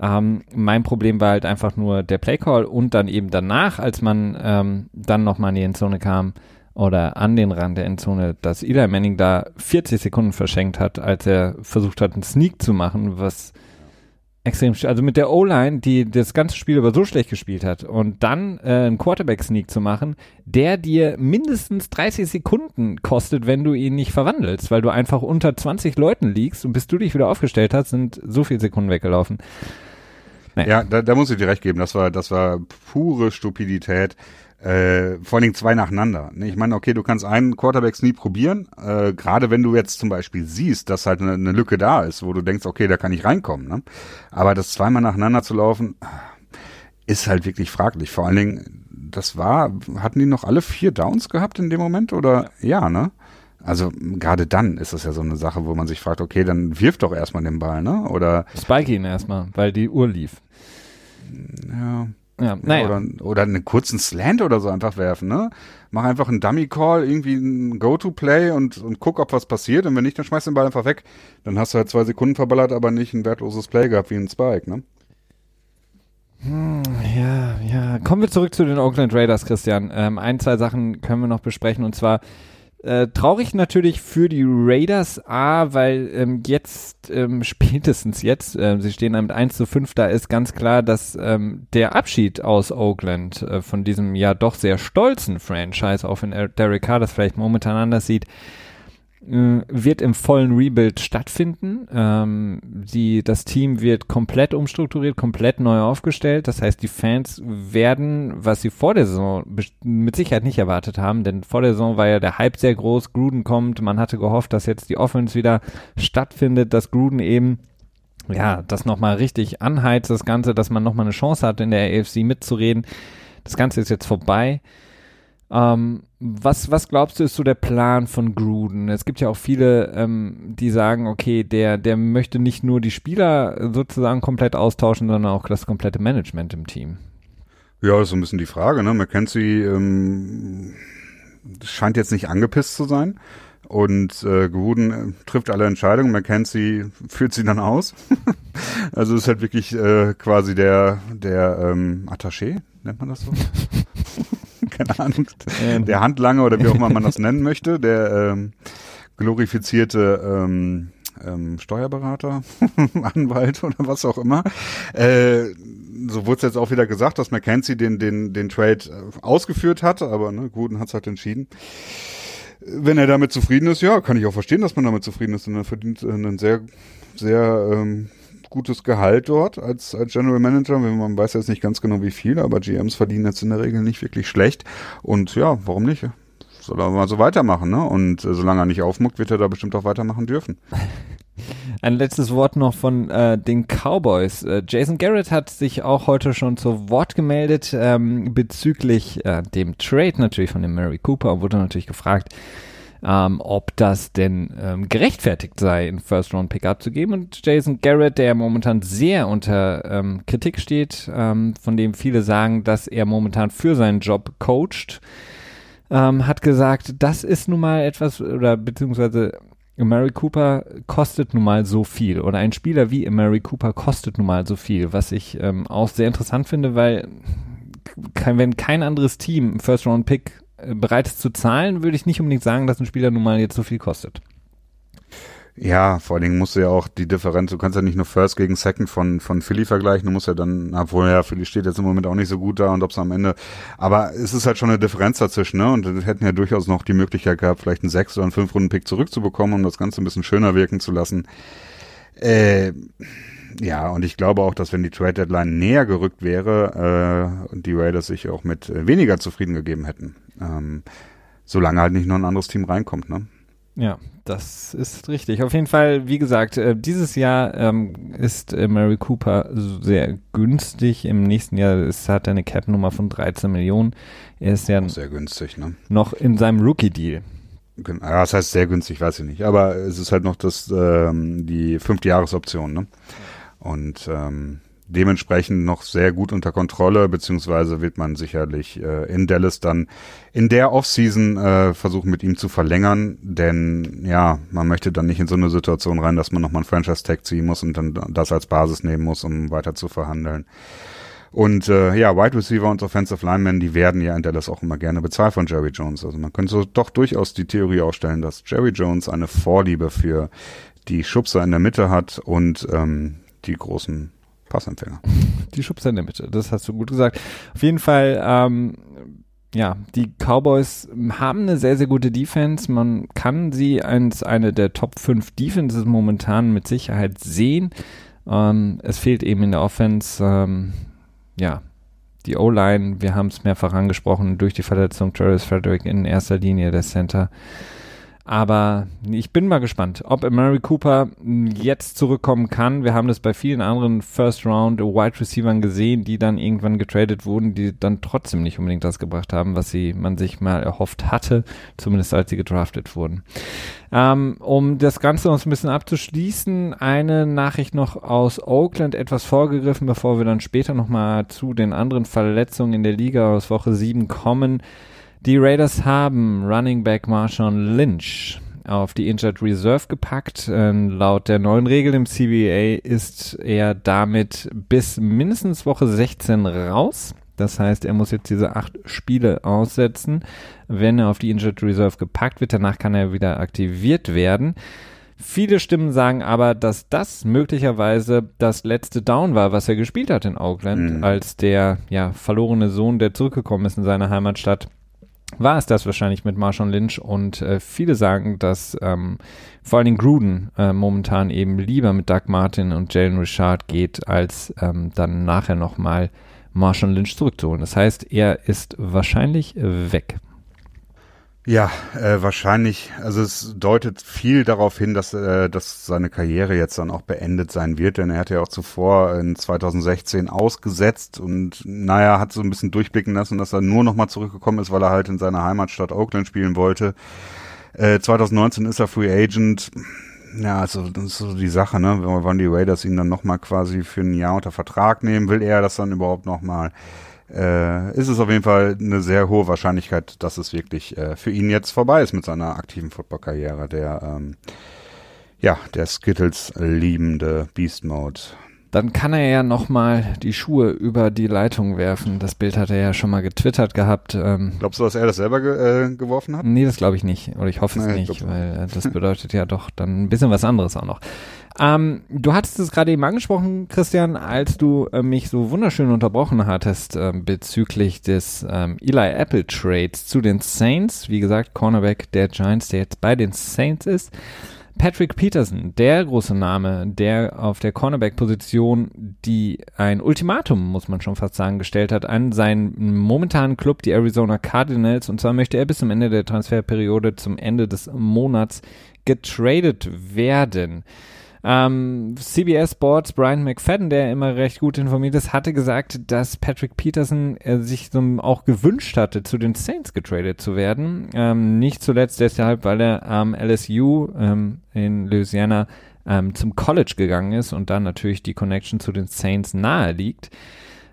Ähm, mein Problem war halt einfach nur der Playcall und dann eben danach, als man ähm, dann nochmal in die Endzone kam oder an den Rand der Endzone, dass Eli Manning da 40 Sekunden verschenkt hat, als er versucht hat, einen Sneak zu machen, was extrem, also mit der O-Line, die das ganze Spiel über so schlecht gespielt hat und dann äh, einen Quarterback-Sneak zu machen, der dir mindestens 30 Sekunden kostet, wenn du ihn nicht verwandelst, weil du einfach unter 20 Leuten liegst und bis du dich wieder aufgestellt hast, sind so viele Sekunden weggelaufen. Naja. Ja, da, da muss ich dir recht geben, das war, das war pure Stupidität. Äh, vor allen Dingen zwei nacheinander. Ne, ich meine, okay, du kannst einen Quarterback nie probieren, äh, gerade wenn du jetzt zum Beispiel siehst, dass halt eine, eine, Lücke da ist, wo du denkst, okay, da kann ich reinkommen. Ne? Aber das zweimal nacheinander zu laufen, ist halt wirklich fraglich. Vor allen Dingen, das war, hatten die noch alle vier Downs gehabt in dem Moment oder ja, ne? Also gerade dann ist es ja so eine Sache, wo man sich fragt, okay, dann wirf doch erstmal den Ball, ne? Oder Spike ihn erstmal, weil die Uhr lief. ja. Ja, naja. Oder, oder einen kurzen Slant oder so einfach werfen, ne? Mach einfach einen Dummy-Call, irgendwie ein Go-To-Play und, und guck, ob was passiert. Und wenn nicht, dann schmeiß den Ball einfach weg. Dann hast du halt zwei Sekunden verballert, aber nicht ein wertloses Play gehabt wie ein Spike, ne? Hm, ja, ja. Kommen wir zurück zu den Oakland Raiders, Christian. Ähm, ein, zwei Sachen können wir noch besprechen und zwar äh, traurig natürlich für die Raiders, A, weil ähm, jetzt, ähm, spätestens jetzt, äh, sie stehen mit 1 zu 5, da ist ganz klar, dass ähm, der Abschied aus Oakland äh, von diesem ja doch sehr stolzen Franchise, auch wenn Derek Carr das vielleicht momentan anders sieht, wird im vollen Rebuild stattfinden. Ähm, die, das Team wird komplett umstrukturiert, komplett neu aufgestellt. Das heißt, die Fans werden, was sie vor der Saison mit Sicherheit nicht erwartet haben, denn vor der Saison war ja der Hype sehr groß, Gruden kommt, man hatte gehofft, dass jetzt die Offense wieder stattfindet, dass Gruden eben ja, das nochmal richtig anheizt, das Ganze, dass man nochmal eine Chance hat, in der AFC mitzureden. Das Ganze ist jetzt vorbei. Ähm, was, was glaubst du, ist so der Plan von Gruden? Es gibt ja auch viele, ähm, die sagen, okay, der, der möchte nicht nur die Spieler sozusagen komplett austauschen, sondern auch das komplette Management im Team. Ja, das ist so ein bisschen die Frage, ne? McKenzie ähm, scheint jetzt nicht angepisst zu sein. Und äh, Gruden äh, trifft alle Entscheidungen, McKenzie führt sie dann aus. also ist halt wirklich äh, quasi der, der ähm, Attaché, nennt man das so? keine Ahnung, der Handlanger oder wie auch immer man das nennen möchte, der ähm, glorifizierte ähm, ähm, Steuerberater, Anwalt oder was auch immer. Äh, so wurde es jetzt auch wieder gesagt, dass McKenzie den, den, den Trade äh, ausgeführt hat, aber ne, Guten hat es halt entschieden. Wenn er damit zufrieden ist, ja, kann ich auch verstehen, dass man damit zufrieden ist. Und er verdient einen sehr, sehr ähm, gutes Gehalt dort als, als General Manager. Man weiß jetzt nicht ganz genau wie viel, aber GMs verdienen jetzt in der Regel nicht wirklich schlecht. Und ja, warum nicht? Soll er mal so weitermachen, ne? Und äh, solange er nicht aufmuckt, wird er da bestimmt auch weitermachen dürfen. Ein letztes Wort noch von äh, den Cowboys. Äh, Jason Garrett hat sich auch heute schon zu Wort gemeldet ähm, bezüglich äh, dem Trade natürlich von dem Mary Cooper und wurde natürlich gefragt, ähm, ob das denn ähm, gerechtfertigt sei, einen First-Round-Pick abzugeben. Und Jason Garrett, der momentan sehr unter ähm, Kritik steht, ähm, von dem viele sagen, dass er momentan für seinen Job coacht, ähm, hat gesagt, das ist nun mal etwas, oder beziehungsweise Mary Cooper kostet nun mal so viel oder ein Spieler wie Mary Cooper kostet nun mal so viel, was ich ähm, auch sehr interessant finde, weil wenn kein anderes Team First Round Pick äh, bereit ist zu zahlen, würde ich nicht unbedingt sagen, dass ein Spieler nun mal jetzt so viel kostet. Ja, vor allen Dingen musst du ja auch die Differenz, du kannst ja nicht nur First gegen Second von, von Philly vergleichen, du musst ja dann, obwohl ja, Philly steht jetzt im Moment auch nicht so gut da und ob es am Ende, aber es ist halt schon eine Differenz dazwischen, ne? Und wir hätten ja durchaus noch die Möglichkeit gehabt, vielleicht einen sechs oder einen fünf Runden Pick zurückzubekommen, um das Ganze ein bisschen schöner wirken zu lassen. Äh, ja, und ich glaube auch, dass wenn die Trade Deadline näher gerückt wäre, äh, die Raiders sich auch mit äh, weniger zufrieden gegeben hätten. Ähm, solange halt nicht noch ein anderes Team reinkommt, ne? Ja, das ist richtig. Auf jeden Fall, wie gesagt, äh, dieses Jahr ähm, ist äh, Mary Cooper sehr günstig. Im nächsten Jahr ist, hat er eine Cap-Nummer von 13 Millionen. Er ist ja sehr günstig, ne? noch in seinem Rookie-Deal. Ja, das heißt sehr günstig, weiß ich nicht. Aber es ist halt noch das ähm, die fünfte Jahresoption, ne? Und ähm, dementsprechend noch sehr gut unter Kontrolle, beziehungsweise wird man sicherlich äh, in Dallas dann in der Offseason äh, versuchen, mit ihm zu verlängern, denn ja, man möchte dann nicht in so eine Situation rein, dass man nochmal einen Franchise-Tag ziehen muss und dann das als Basis nehmen muss, um weiter zu verhandeln. Und äh, ja, Wide Receiver und Offensive Linemen, die werden ja in Dallas auch immer gerne bezahlt von Jerry Jones. Also man könnte so doch durchaus die Theorie aufstellen, dass Jerry Jones eine Vorliebe für die Schubser in der Mitte hat und ähm, die großen Passempfänger. Die Schubser in der Mitte, das hast du gut gesagt. Auf jeden Fall, ähm, ja, die Cowboys haben eine sehr, sehr gute Defense. Man kann sie als eine der Top 5 Defenses momentan mit Sicherheit sehen. Ähm, es fehlt eben in der Offense, ähm, ja, die O-Line. Wir haben es mehrfach angesprochen durch die Verletzung Travis Frederick in erster Linie der Center. Aber ich bin mal gespannt, ob Mary Cooper jetzt zurückkommen kann. Wir haben das bei vielen anderen First Round Wide Receivers gesehen, die dann irgendwann getradet wurden, die dann trotzdem nicht unbedingt das gebracht haben, was sie man sich mal erhofft hatte, zumindest als sie gedraftet wurden. Ähm, um das Ganze noch ein bisschen abzuschließen, eine Nachricht noch aus Oakland, etwas vorgegriffen, bevor wir dann später nochmal zu den anderen Verletzungen in der Liga aus Woche 7 kommen. Die Raiders haben Running Back Marshawn Lynch auf die Injured Reserve gepackt. Ähm, laut der neuen Regel im CBA ist er damit bis mindestens Woche 16 raus. Das heißt, er muss jetzt diese acht Spiele aussetzen, wenn er auf die Injured Reserve gepackt wird. Danach kann er wieder aktiviert werden. Viele Stimmen sagen aber, dass das möglicherweise das letzte Down war, was er gespielt hat in Auckland, mhm. als der ja verlorene Sohn, der zurückgekommen ist in seine Heimatstadt, war es das wahrscheinlich mit Marshawn Lynch und äh, viele sagen, dass ähm, vor allen Dingen Gruden äh, momentan eben lieber mit Doug Martin und Jalen Richard geht, als ähm, dann nachher nochmal Marshawn Lynch zurückzuholen. Das heißt, er ist wahrscheinlich weg. Ja, äh, wahrscheinlich. Also es deutet viel darauf hin, dass, äh, dass seine Karriere jetzt dann auch beendet sein wird, denn er hat ja auch zuvor in 2016 ausgesetzt und naja, hat so ein bisschen durchblicken lassen, dass er nur nochmal zurückgekommen ist, weil er halt in seiner Heimatstadt Oakland spielen wollte. Äh, 2019 ist er Free Agent. Ja, also das ist so die Sache, ne? Wollen die Raiders ihn dann nochmal quasi für ein Jahr unter Vertrag nehmen? Will er das dann überhaupt nochmal? Äh, ist es auf jeden Fall eine sehr hohe Wahrscheinlichkeit, dass es wirklich äh, für ihn jetzt vorbei ist mit seiner aktiven Football-Karriere. Der, ähm, ja, der Skittles liebende Beast Mode. Dann kann er ja nochmal die Schuhe über die Leitung werfen. Das Bild hat er ja schon mal getwittert gehabt. Ähm, Glaubst du, dass er das selber ge äh, geworfen hat? Nee, das glaube ich nicht. Oder ich hoffe es nee, nicht, weil äh, das bedeutet ja doch dann ein bisschen was anderes auch noch. Ähm, du hattest es gerade eben angesprochen, Christian, als du äh, mich so wunderschön unterbrochen hattest äh, bezüglich des ähm, Eli Apple Trades zu den Saints. Wie gesagt, Cornerback der Giants, der jetzt bei den Saints ist. Patrick Peterson, der große Name, der auf der Cornerback-Position die ein Ultimatum, muss man schon fast sagen, gestellt hat an seinen momentanen Club, die Arizona Cardinals. Und zwar möchte er bis zum Ende der Transferperiode, zum Ende des Monats getradet werden. Ähm, CBS Sports Brian McFadden, der immer recht gut informiert ist, hatte gesagt, dass Patrick Peterson äh, sich so auch gewünscht hatte, zu den Saints getradet zu werden. Ähm, nicht zuletzt deshalb, weil er am ähm, LSU in Louisiana ähm, zum College gegangen ist und dann natürlich die Connection zu den Saints nahe liegt.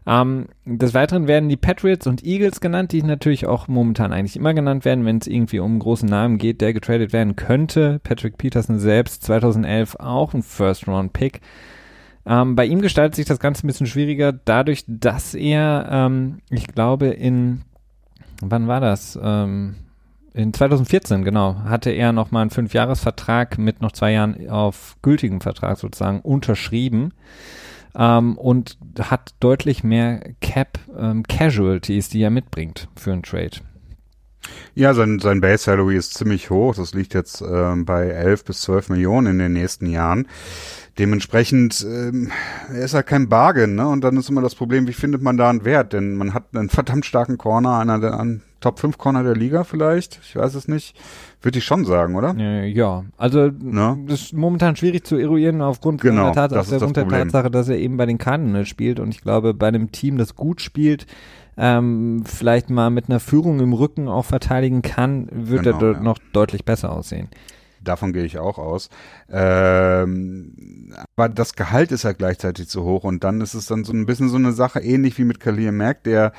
Ähm, des Weiteren werden die Patriots und Eagles genannt, die natürlich auch momentan eigentlich immer genannt werden, wenn es irgendwie um einen großen Namen geht, der getradet werden könnte. Patrick Peterson selbst 2011 auch ein First-Round-Pick. Ähm, bei ihm gestaltet sich das Ganze ein bisschen schwieriger, dadurch, dass er, ähm, ich glaube, in, wann war das? Ähm, in 2014, genau, hatte er nochmal einen Fünfjahresvertrag mit noch zwei Jahren auf gültigem Vertrag sozusagen unterschrieben ähm, und hat deutlich mehr Cap ähm, Casualties, die er mitbringt für einen Trade. Ja, sein, sein Base Salary ist ziemlich hoch. Das liegt jetzt ähm, bei 11 bis 12 Millionen in den nächsten Jahren. Dementsprechend ähm, er ist halt kein Bargain, ne? Und dann ist immer das Problem, wie findet man da einen Wert? Denn man hat einen verdammt starken Corner, einer der an Top 5 Corner der Liga vielleicht. Ich weiß es nicht. Würde ich schon sagen, oder? Ja, also ne? das ist momentan schwierig zu eruieren aufgrund genau, der, Tatsache, das das der Tatsache, dass er eben bei den Cardinals spielt und ich glaube, bei einem Team, das gut spielt, ähm, vielleicht mal mit einer Führung im Rücken auch verteidigen kann, wird genau, er ja. noch deutlich besser aussehen. Davon gehe ich auch aus. Ähm, aber das Gehalt ist ja gleichzeitig zu hoch und dann ist es dann so ein bisschen so eine Sache, ähnlich wie mit Khalil Mack, der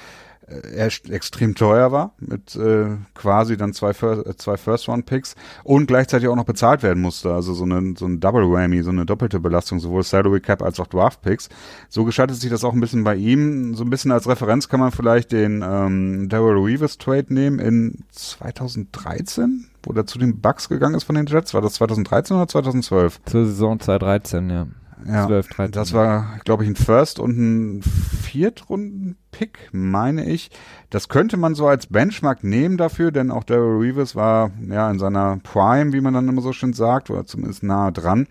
äh, extrem teuer war, mit äh, quasi dann zwei, äh, zwei First-Round-Picks und gleichzeitig auch noch bezahlt werden musste. Also so, eine, so ein Double Whammy, so eine doppelte Belastung, sowohl Salary Cap als auch Draft-Picks. So gestaltet sich das auch ein bisschen bei ihm. So ein bisschen als Referenz kann man vielleicht den ähm, Daryl Reeves Trade nehmen in 2013, wo der zu den Bucks gegangen ist von den Jets. War das 2013 oder 2012? Zur Saison 2013, ja. Ja, 12, 13. das war, glaube ich, ein First und ein Viertrunden-Pick, meine ich. Das könnte man so als Benchmark nehmen dafür, denn auch Daryl Reeves war ja in seiner Prime, wie man dann immer so schön sagt, oder zumindest nahe dran.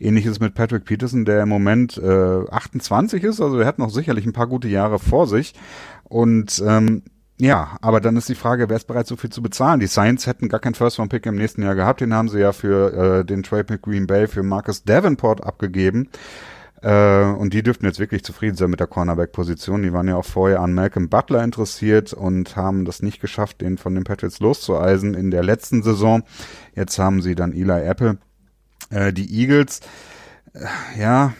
Ähnliches mit Patrick Peterson, der im Moment äh, 28 ist, also er hat noch sicherlich ein paar gute Jahre vor sich. Und ähm, Ja, aber dann ist die Frage, wer ist bereit, so viel zu bezahlen? Die Saints hätten gar keinen First-Round-Pick im nächsten Jahr gehabt. Den haben sie ja für äh, den Trade mit Green Bay für Marcus Davenport abgegeben. Äh, und die dürften jetzt wirklich zufrieden sein mit der Cornerback-Position. Die waren ja auch vorher an Malcolm Butler interessiert und haben das nicht geschafft, den von den Patriots loszueisen in der letzten Saison. Jetzt haben sie dann Eli Apple. Äh, die Eagles, äh, ja,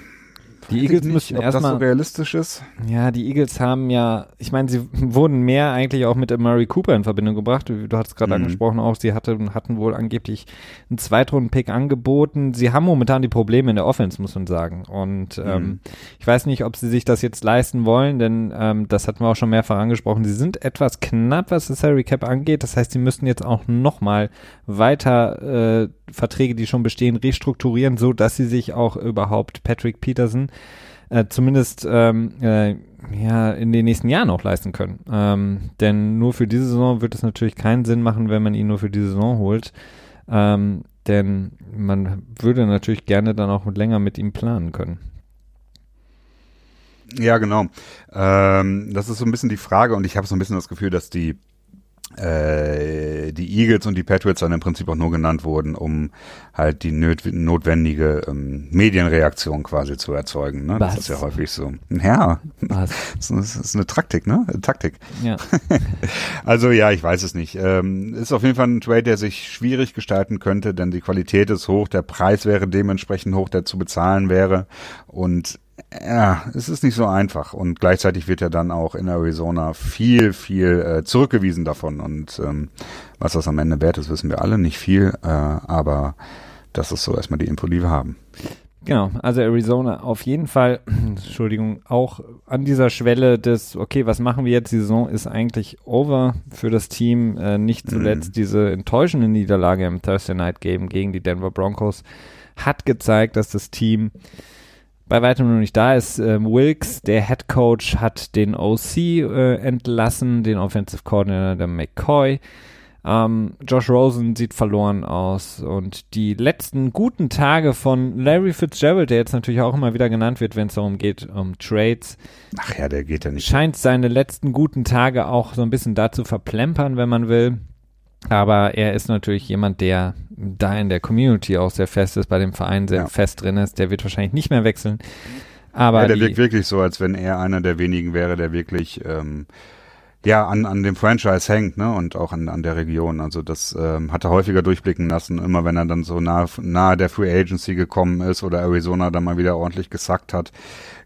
die Eagles nicht, müssen erstmal. so realistisch ist. Ja, die Eagles haben ja, ich meine, sie wurden mehr eigentlich auch mit Murray Cooper in Verbindung gebracht. Du, du hast gerade mhm. angesprochen auch, sie hatte, hatten wohl angeblich einen Zweitrunden-Pick angeboten. Sie haben momentan die Probleme in der Offense, muss man sagen. Und ähm, mhm. ich weiß nicht, ob sie sich das jetzt leisten wollen, denn ähm, das hatten wir auch schon mehrfach angesprochen. Sie sind etwas knapp, was das Salary Cap angeht. Das heißt, sie müssten jetzt auch nochmal weiter äh, Verträge, die schon bestehen, restrukturieren, so dass sie sich auch überhaupt Patrick Peterson äh, zumindest ähm, äh, ja in den nächsten Jahren auch leisten können. Ähm, denn nur für diese Saison wird es natürlich keinen Sinn machen, wenn man ihn nur für diese Saison holt. Ähm, denn man würde natürlich gerne dann auch länger mit ihm planen können. Ja, genau. Ähm, das ist so ein bisschen die Frage und ich habe so ein bisschen das Gefühl, dass die äh, die Eagles und die Patriots dann im Prinzip auch nur genannt wurden, um halt die notwendige ähm, Medienreaktion quasi zu erzeugen. Ne? Das ist ja häufig so. Ja, Was? das ist eine Taktik, ne? Taktik. Ja. also ja, ich weiß es nicht. Ähm, ist auf jeden Fall ein Trade, der sich schwierig gestalten könnte, denn die Qualität ist hoch, der Preis wäre dementsprechend hoch, der zu bezahlen wäre und ja, es ist nicht so einfach. Und gleichzeitig wird ja dann auch in Arizona viel, viel äh, zurückgewiesen davon. Und ähm, was das am Ende wert ist, wissen wir alle nicht viel. Äh, aber das ist so erstmal die Info, die wir haben. Genau, also Arizona auf jeden Fall, Entschuldigung, auch an dieser Schwelle des, okay, was machen wir jetzt? Die Saison ist eigentlich over für das Team. Äh, nicht zuletzt mm. diese enttäuschende Niederlage im Thursday Night Game gegen die Denver Broncos hat gezeigt, dass das Team bei weitem noch nicht da ist. Ähm, Wilkes, der Head Coach, hat den OC äh, entlassen, den Offensive Coordinator der McCoy. Ähm, Josh Rosen sieht verloren aus und die letzten guten Tage von Larry Fitzgerald, der jetzt natürlich auch immer wieder genannt wird, wenn es darum geht, um Trades. Ach ja, der geht ja nicht. Scheint seine letzten guten Tage auch so ein bisschen dazu verplempern, wenn man will. Aber er ist natürlich jemand, der da in der Community auch sehr fest ist, bei dem Verein sehr ja. fest drin ist. Der wird wahrscheinlich nicht mehr wechseln. Aber ja, der wirkt wirklich so, als wenn er einer der wenigen wäre, der wirklich ähm, ja an, an dem Franchise hängt, ne? Und auch an, an der Region. Also das ähm, hat er häufiger durchblicken lassen, immer wenn er dann so nah, nahe der Free Agency gekommen ist oder Arizona dann mal wieder ordentlich gesackt hat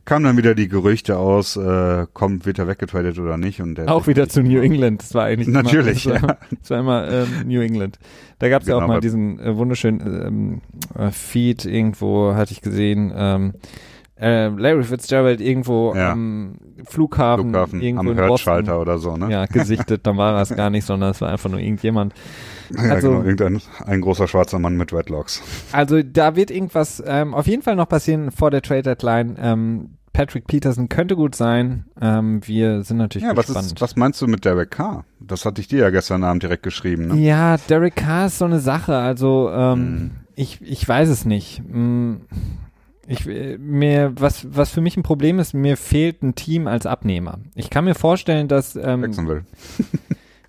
kamen dann wieder die Gerüchte aus, äh, kommt, wird er weggetradet oder nicht. Und auch wieder zu New England. Das war eigentlich natürlich. Immer, das, war, das war immer ähm, New England. Da gab es genau, ja auch mal diesen äh, wunderschönen ähm, äh, Feed irgendwo, hatte ich gesehen. Ähm, äh, Larry Fitzgerald irgendwo ja. am Flughafen, Flughafen irgendwo am Hörschalter oder so, ne? Ja, gesichtet, dann war es gar nicht, sondern es war einfach nur irgendjemand. Ja, also, genau, irgendein ein großer schwarzer Mann mit Redlocks. Also da wird irgendwas ähm, auf jeden Fall noch passieren vor der Trade Deadline. Ähm, Patrick Peterson könnte gut sein. Ähm, wir sind natürlich ja, gespannt. Was, ist, was meinst du mit Derek Carr? Das hatte ich dir ja gestern Abend direkt geschrieben. Ne? Ja, Derek Carr ist so eine Sache. Also ähm, hm. ich, ich weiß es nicht. Hm, ich, mir, was, was für mich ein Problem ist, mir fehlt ein Team als Abnehmer. Ich kann mir vorstellen, dass ähm, Jacksonville.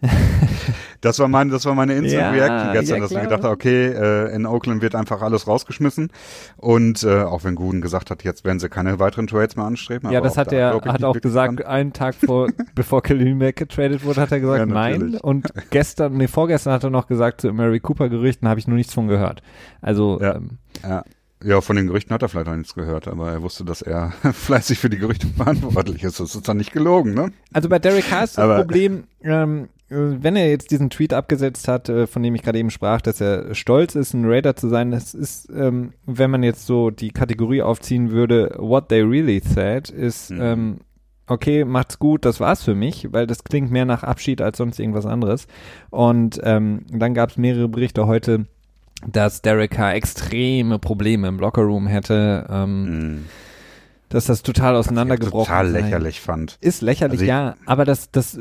das war mein, das war meine Instant ja, Reaction gestern, ja, dass ich gedacht habe, okay, äh, in Oakland wird einfach alles rausgeschmissen und äh, auch wenn Gooden gesagt hat, jetzt werden sie keine weiteren Trades mehr anstreben. Ja, das hat er, hat auch gesagt, kann. einen Tag vor, bevor Khalil Mack getradet wurde, hat er gesagt, ja, nein. Und gestern, nee, vorgestern hat er noch gesagt, zu Mary Cooper Gerüchten habe ich noch nichts von gehört. Also, ähm, ja. Ja, von den Gerüchten hat er vielleicht noch nichts gehört, aber er wusste, dass er fleißig für die Gerüchte verantwortlich ist. Das ist dann nicht gelogen, ne? Also bei Derek Carr ist das Problem, ähm, äh, wenn er jetzt diesen Tweet abgesetzt hat, äh, von dem ich gerade eben sprach, dass er stolz ist, ein Raider zu sein, das ist, ähm, wenn man jetzt so die Kategorie aufziehen würde, what they really said, ist, mhm. ähm, okay, macht's gut, das war's für mich, weil das klingt mehr nach Abschied als sonst irgendwas anderes. Und ähm, dann gab es mehrere Berichte heute, dass Derek Carr extreme Probleme im Lockerroom hätte. Ähm, mhm dass das total auseinandergebrochen ist. total lächerlich fand. Ist lächerlich, also ja, aber das, das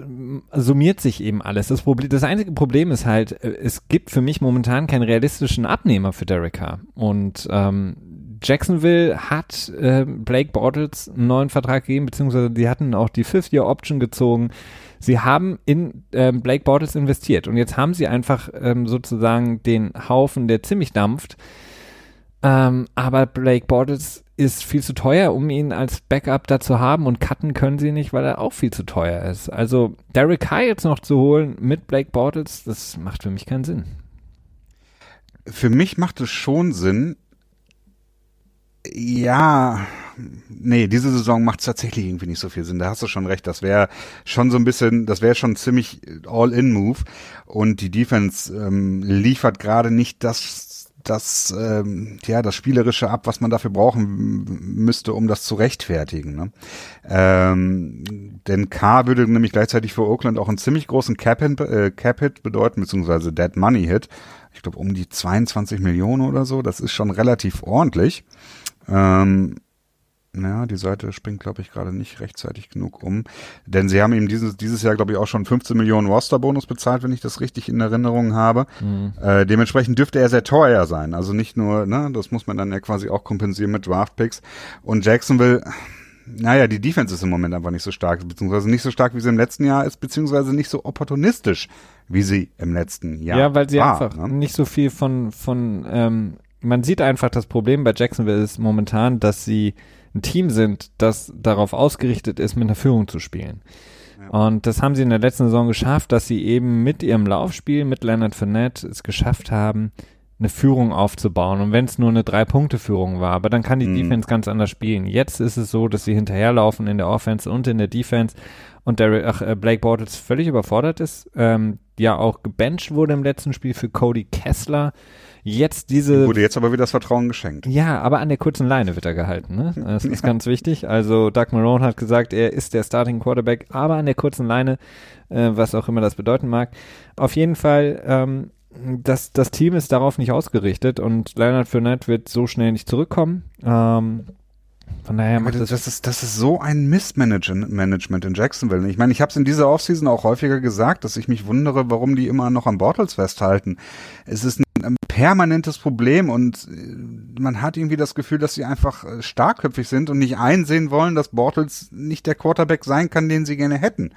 summiert sich eben alles. Das, Problem, das einzige Problem ist halt, äh, es gibt für mich momentan keinen realistischen Abnehmer für Derek Carr. Und ähm, Jacksonville hat äh, Blake Bortles einen neuen Vertrag gegeben, beziehungsweise die hatten auch die Fifth-Year-Option gezogen. Sie haben in ähm, Blake Bortles investiert und jetzt haben sie einfach ähm, sozusagen den Haufen, der ziemlich dampft. Ähm, aber Blake Bortles ist viel zu teuer, um ihn als Backup da zu haben und cutten können sie nicht, weil er auch viel zu teuer ist. Also Derek High jetzt noch zu holen mit Blake Bortles, das macht für mich keinen Sinn. Für mich macht es schon Sinn. Ja, nee, diese Saison macht es tatsächlich irgendwie nicht so viel Sinn. Da hast du schon recht. Das wäre schon so ein bisschen, das wäre schon ziemlich All-in-Move. Und die Defense ähm, liefert gerade nicht das das, ähm, ja, das Spielerische ab, was man dafür brauchen müsste, um das zu rechtfertigen. Ne? Ähm, denn K würde nämlich gleichzeitig für Oakland auch einen ziemlich großen Cap-Hit äh, Cap bedeuten, beziehungsweise Dead Money Hit. Ich glaube um die 22 Millionen oder so. Das ist schon relativ ordentlich. Ähm, ja, die Seite springt, glaube ich, gerade nicht rechtzeitig genug um. Denn sie haben ihm dieses, dieses Jahr, glaube ich, auch schon 15 Millionen Roster-Bonus bezahlt, wenn ich das richtig in Erinnerung habe. Mhm. Äh, dementsprechend dürfte er sehr teuer sein. Also nicht nur, ne, das muss man dann ja quasi auch kompensieren mit Draft-Picks. Und Jacksonville, naja, die Defense ist im Moment einfach nicht so stark, beziehungsweise nicht so stark, wie sie im letzten Jahr ist, beziehungsweise nicht so opportunistisch, wie sie im letzten Jahr Ja, weil sie war, einfach ne? nicht so viel von, von, ähm, man sieht einfach, das Problem bei Jacksonville ist momentan, dass sie ein Team sind, das darauf ausgerichtet ist, mit einer Führung zu spielen. Und das haben sie in der letzten Saison geschafft, dass sie eben mit ihrem Laufspiel, mit Leonard Fournette es geschafft haben, eine Führung aufzubauen. Und wenn es nur eine Drei-Punkte-Führung war, aber dann kann die mhm. Defense ganz anders spielen. Jetzt ist es so, dass sie hinterherlaufen in der Offense und in der Defense und der, ach, äh, Blake Bortles völlig überfordert ist. Ähm, ja, auch gebencht wurde im letzten Spiel für Cody Kessler jetzt diese. Wurde jetzt aber wieder das Vertrauen geschenkt. Ja, aber an der kurzen Leine wird er gehalten, ne? Das ist ganz wichtig. Also Doug Marone hat gesagt, er ist der Starting Quarterback, aber an der kurzen Leine, äh, was auch immer das bedeuten mag. Auf jeden Fall, ähm, das, das Team ist darauf nicht ausgerichtet und Leonard Fournette wird so schnell nicht zurückkommen. Ähm, von daher macht das, das ist das ist so ein Missmanagement in Jacksonville. Ich meine, ich habe es in dieser Offseason auch häufiger gesagt, dass ich mich wundere, warum die immer noch am Bortles festhalten. Es ist ein permanentes Problem und äh, man hat irgendwie das Gefühl, dass sie einfach äh, starkköpfig sind und nicht einsehen wollen, dass Bortles nicht der Quarterback sein kann, den sie gerne hätten.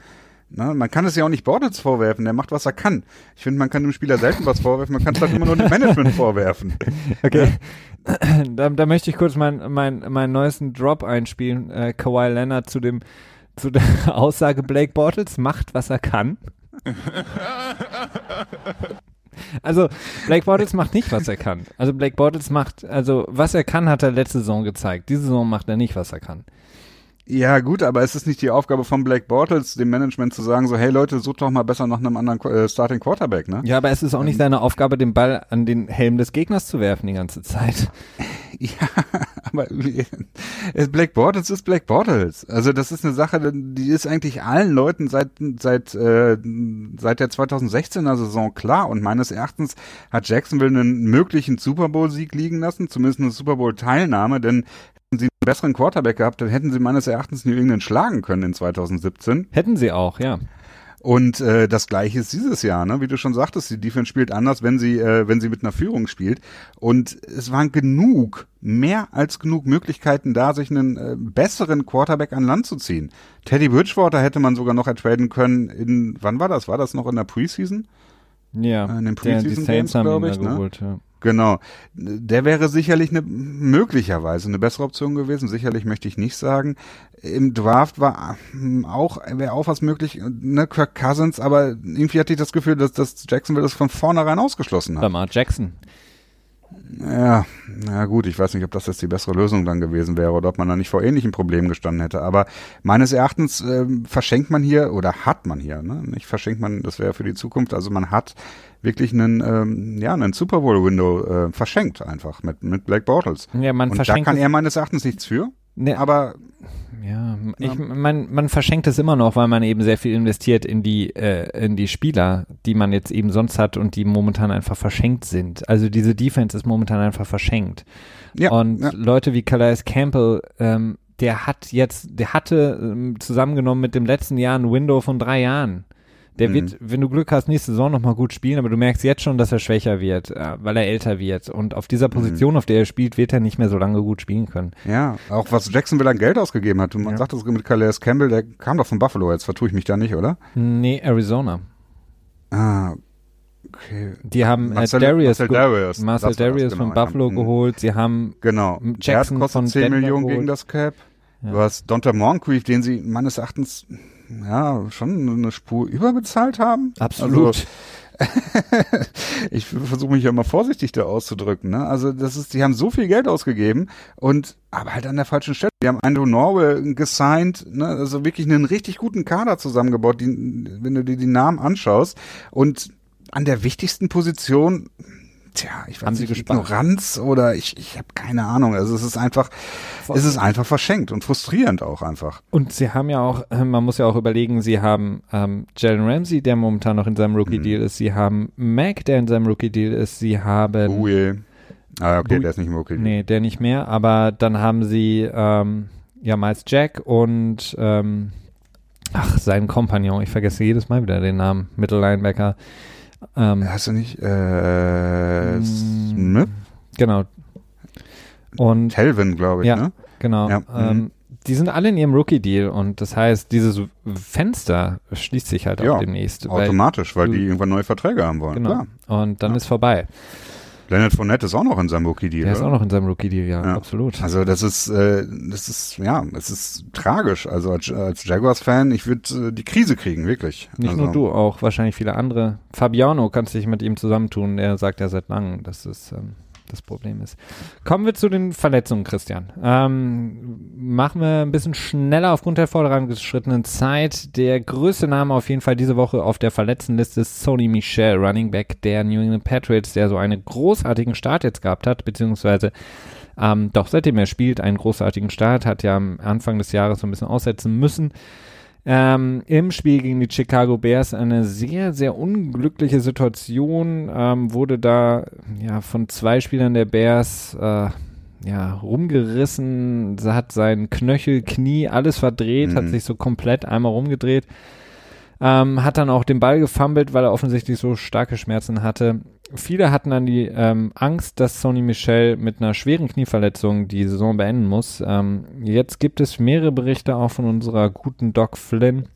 Na, man kann es ja auch nicht Bortles vorwerfen, der macht, was er kann. Ich finde, man kann dem Spieler selten was vorwerfen, man kann es halt immer nur dem Management vorwerfen. Okay. Da, da möchte ich kurz meinen mein, mein neuesten Drop einspielen, äh, Kawhi Leonard zu dem zu der Aussage Blake Bortles macht, was er kann. Also Blake Bortles macht nicht, was er kann. Also Blake Bortles macht, also was er kann, hat er letzte Saison gezeigt. Diese Saison macht er nicht, was er kann. Ja, gut, aber es ist nicht die Aufgabe von Blake Bortles, dem Management zu sagen, so, hey Leute, sucht doch mal besser nach einem anderen äh, Starting Quarterback, ne? Ja, aber es ist auch nicht ähm, seine Aufgabe, den Ball an den Helm des Gegners zu werfen die ganze Zeit. Ja, aber Black Bortles ist Black Bortles. Also das ist eine Sache, die ist eigentlich allen Leuten seit seit äh, seit der 2016er Saison klar und meines Erachtens hat Jacksonville einen möglichen Super Bowl Sieg liegen lassen, zumindest eine Super Bowl Teilnahme, denn besseren Quarterback gehabt, dann hätten sie meines Erachtens New England schlagen können in 2017. Hätten sie auch, ja. Und äh, das gleiche ist dieses Jahr, ne? Wie du schon sagtest, die Defense spielt anders, wenn sie, äh, wenn sie mit einer Führung spielt. Und es waren genug, mehr als genug Möglichkeiten da, sich einen äh, besseren Quarterback an Land zu ziehen. Teddy Bridgewater hätte man sogar noch ertraden können in, wann war das? War das noch in der Preseason? Ja, äh, in den Preseason Games, glaube ich. Ne? Geholt, ja. Genau. Der wäre sicherlich eine, möglicherweise eine bessere Option gewesen. Sicherlich möchte ich nicht sagen. Im Draft war hm, auch, wäre auch was möglich, ne, Kirk Cousins, aber irgendwie hatte ich das Gefühl, dass, dass Jacksonville das von vornherein ausgeschlossen hat. Lamar Jackson. Ja, na gut, ich weiß nicht, ob das jetzt die bessere Lösung dann gewesen wäre oder ob man da nicht vor ähnlichen Problemen gestanden hätte. Aber meines Erachtens äh, verschenkt man hier oder hat man hier, ne? Nicht verschenkt man, das wäre für die Zukunft. Also man hat wirklich einen, ähm, ja, einen Super Bowl Window äh, verschenkt einfach mit, mit Black Bortles. Ja, man Und verschenkt da kann er meines Erachtens nichts für. Ne, aber ja, ich, man, man verschenkt es immer noch, weil man eben sehr viel investiert in die, äh, in die Spieler, die man jetzt eben sonst hat und die momentan einfach verschenkt sind. Also diese Defense ist momentan einfach verschenkt. Ja, und ja. Leute wie Calais Campbell, ähm, der hat jetzt, der hatte ähm, zusammengenommen mit dem letzten Jahr ein Window von drei Jahren Der mhm. wird, wenn du Glück hast, nächste Saison nochmal gut spielen, aber du merkst jetzt schon, dass er schwächer wird, äh, weil er älter wird. Und auf dieser mhm. Position, mhm. auf der er spielt, wird er nicht mehr so lange gut spielen können. Ja, auch was Jacksonville an Geld ausgegeben hat. Man ja. sagt das mit Calais Campbell, der kam doch von Buffalo, jetzt vertue ich mich da nicht, oder? Nee, Arizona. Ah, Okay. Die haben äh, Marcel, Darius, Marcel Darius, Marcel Darius genau, von Buffalo ja. geholt. Sie haben genau. Jackson kostet von 10 Denver Millionen geholt. gegen das Cap. Ja. Du hast Donta Moncrief, den sie meines Erachtens ja schon eine Spur überbezahlt haben. Absolut. Also, ich versuche mich ja immer vorsichtig da auszudrücken. Ne? Also das ist, die haben so viel Geld ausgegeben und aber halt an der falschen Stelle. Die haben Andrew Norwell gesigned, ne? also wirklich einen richtig guten Kader zusammengebaut, die, wenn du dir die Namen anschaust und an der wichtigsten Position, tja, ich weiß nicht, Ignoranz oder ich, ich habe keine Ahnung. Also es ist einfach, Voll. es ist einfach verschenkt und frustrierend auch einfach. Und sie haben ja auch, äh, man muss ja auch überlegen, sie haben ähm, Jalen Ramsey, der momentan noch in seinem Rookie-Deal mhm. ist, sie haben Mac, der in seinem Rookie-Deal ist, sie haben Ui. Ah, okay, Bui der ist nicht im Rookie. -Deal. Nee, der nicht mehr, aber dann haben sie ähm, ja Miles Jack und ähm, ach, seinen Kompagnon, ich vergesse jedes Mal wieder den Namen, Mittellinebacker. Ähm, Hast du nicht äh, Smith? Genau. Und Telvin, glaube ich, ja, ne? Genau. Ja. Ähm, mhm. die sind alle in ihrem Rookie-Deal und das heißt, dieses Fenster schließt sich halt ja, auch demnächst. Automatisch, weil, weil die irgendwann neue Verträge haben wollen. Genau. Klar. Und dann ja. ist vorbei. Leonard Fournette ist auch noch in seinem Rookie-Deal. Der ist auch noch in seinem Rookie-Deal, ja, ja, absolut. Also das ist, äh, das ist, ja, es ist tragisch. Also als, als Jaguars-Fan, ich würde äh, die Krise kriegen, wirklich. Nicht also. nur du, auch wahrscheinlich viele andere. Fabiano kannst dich mit ihm zusammentun, er sagt ja seit langem, dass es ähm, das Problem ist. Kommen wir zu den Verletzungen, Christian. Ähm, machen wir ein bisschen schneller aufgrund der vorangeschrittenen Zeit. Der größte Name auf jeden Fall diese Woche auf der Verletztenliste ist Sony Michel, Running Back der New England Patriots, der so einen großartigen Start jetzt gehabt hat, beziehungsweise ähm, doch seitdem er spielt, einen großartigen Start, hat ja am Anfang des Jahres so ein bisschen aussetzen müssen. Ähm, Im Spiel gegen die Chicago Bears eine sehr, sehr unglückliche Situation. Ähm, wurde da ja von zwei Spielern der Bears äh, ja rumgerissen, hat sein Knöchel, Knie, alles verdreht, mhm. hat sich so komplett einmal rumgedreht. Ähm, hat dann auch den Ball gefummelt, weil er offensichtlich so starke Schmerzen hatte viele hatten dann die ähm, Angst, dass Sony Michel mit einer schweren Knieverletzung die Saison beenden muss. Ähm, jetzt gibt es mehrere Berichte auch von unserer guten Doc Flynn,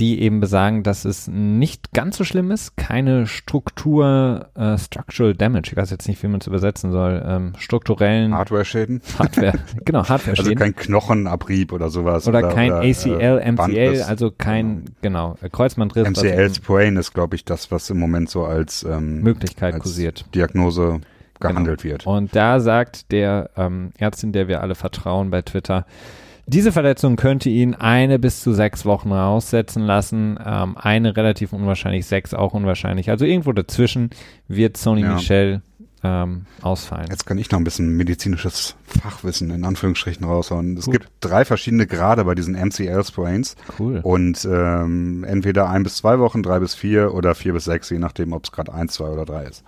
die eben besagen, dass es nicht ganz so schlimm ist, keine Struktur, äh, Structural Damage, ich weiß jetzt nicht, wie man es übersetzen soll, ähm, strukturellen Hardware-Schäden. Hardware, genau, Hardware-Schäden. Also kein Knochenabrieb oder sowas. Oder, oder kein oder, ACL, äh, MCL, also kein, genau, Kreuzbandriss. MCL Sprain ist, glaube ich, das, was im Moment so als ähm, Möglichkeit als kursiert. Diagnose gehandelt genau. wird. Und da sagt der ähm, Ärztin, der wir alle vertrauen bei Twitter, diese Verletzung könnte ihn eine bis zu sechs Wochen raussetzen lassen. Ähm, eine relativ unwahrscheinlich, sechs auch unwahrscheinlich. Also irgendwo dazwischen wird Sony ja. Michel ähm, ausfallen. Jetzt kann ich noch ein bisschen medizinisches Fachwissen in Anführungsstrichen raushauen. Es Gut. gibt drei verschiedene Grade bei diesen MCL-Sprains. Cool. Und ähm, entweder ein bis zwei Wochen, drei bis vier oder vier bis sechs, je nachdem, ob es gerade eins, zwei oder drei ist.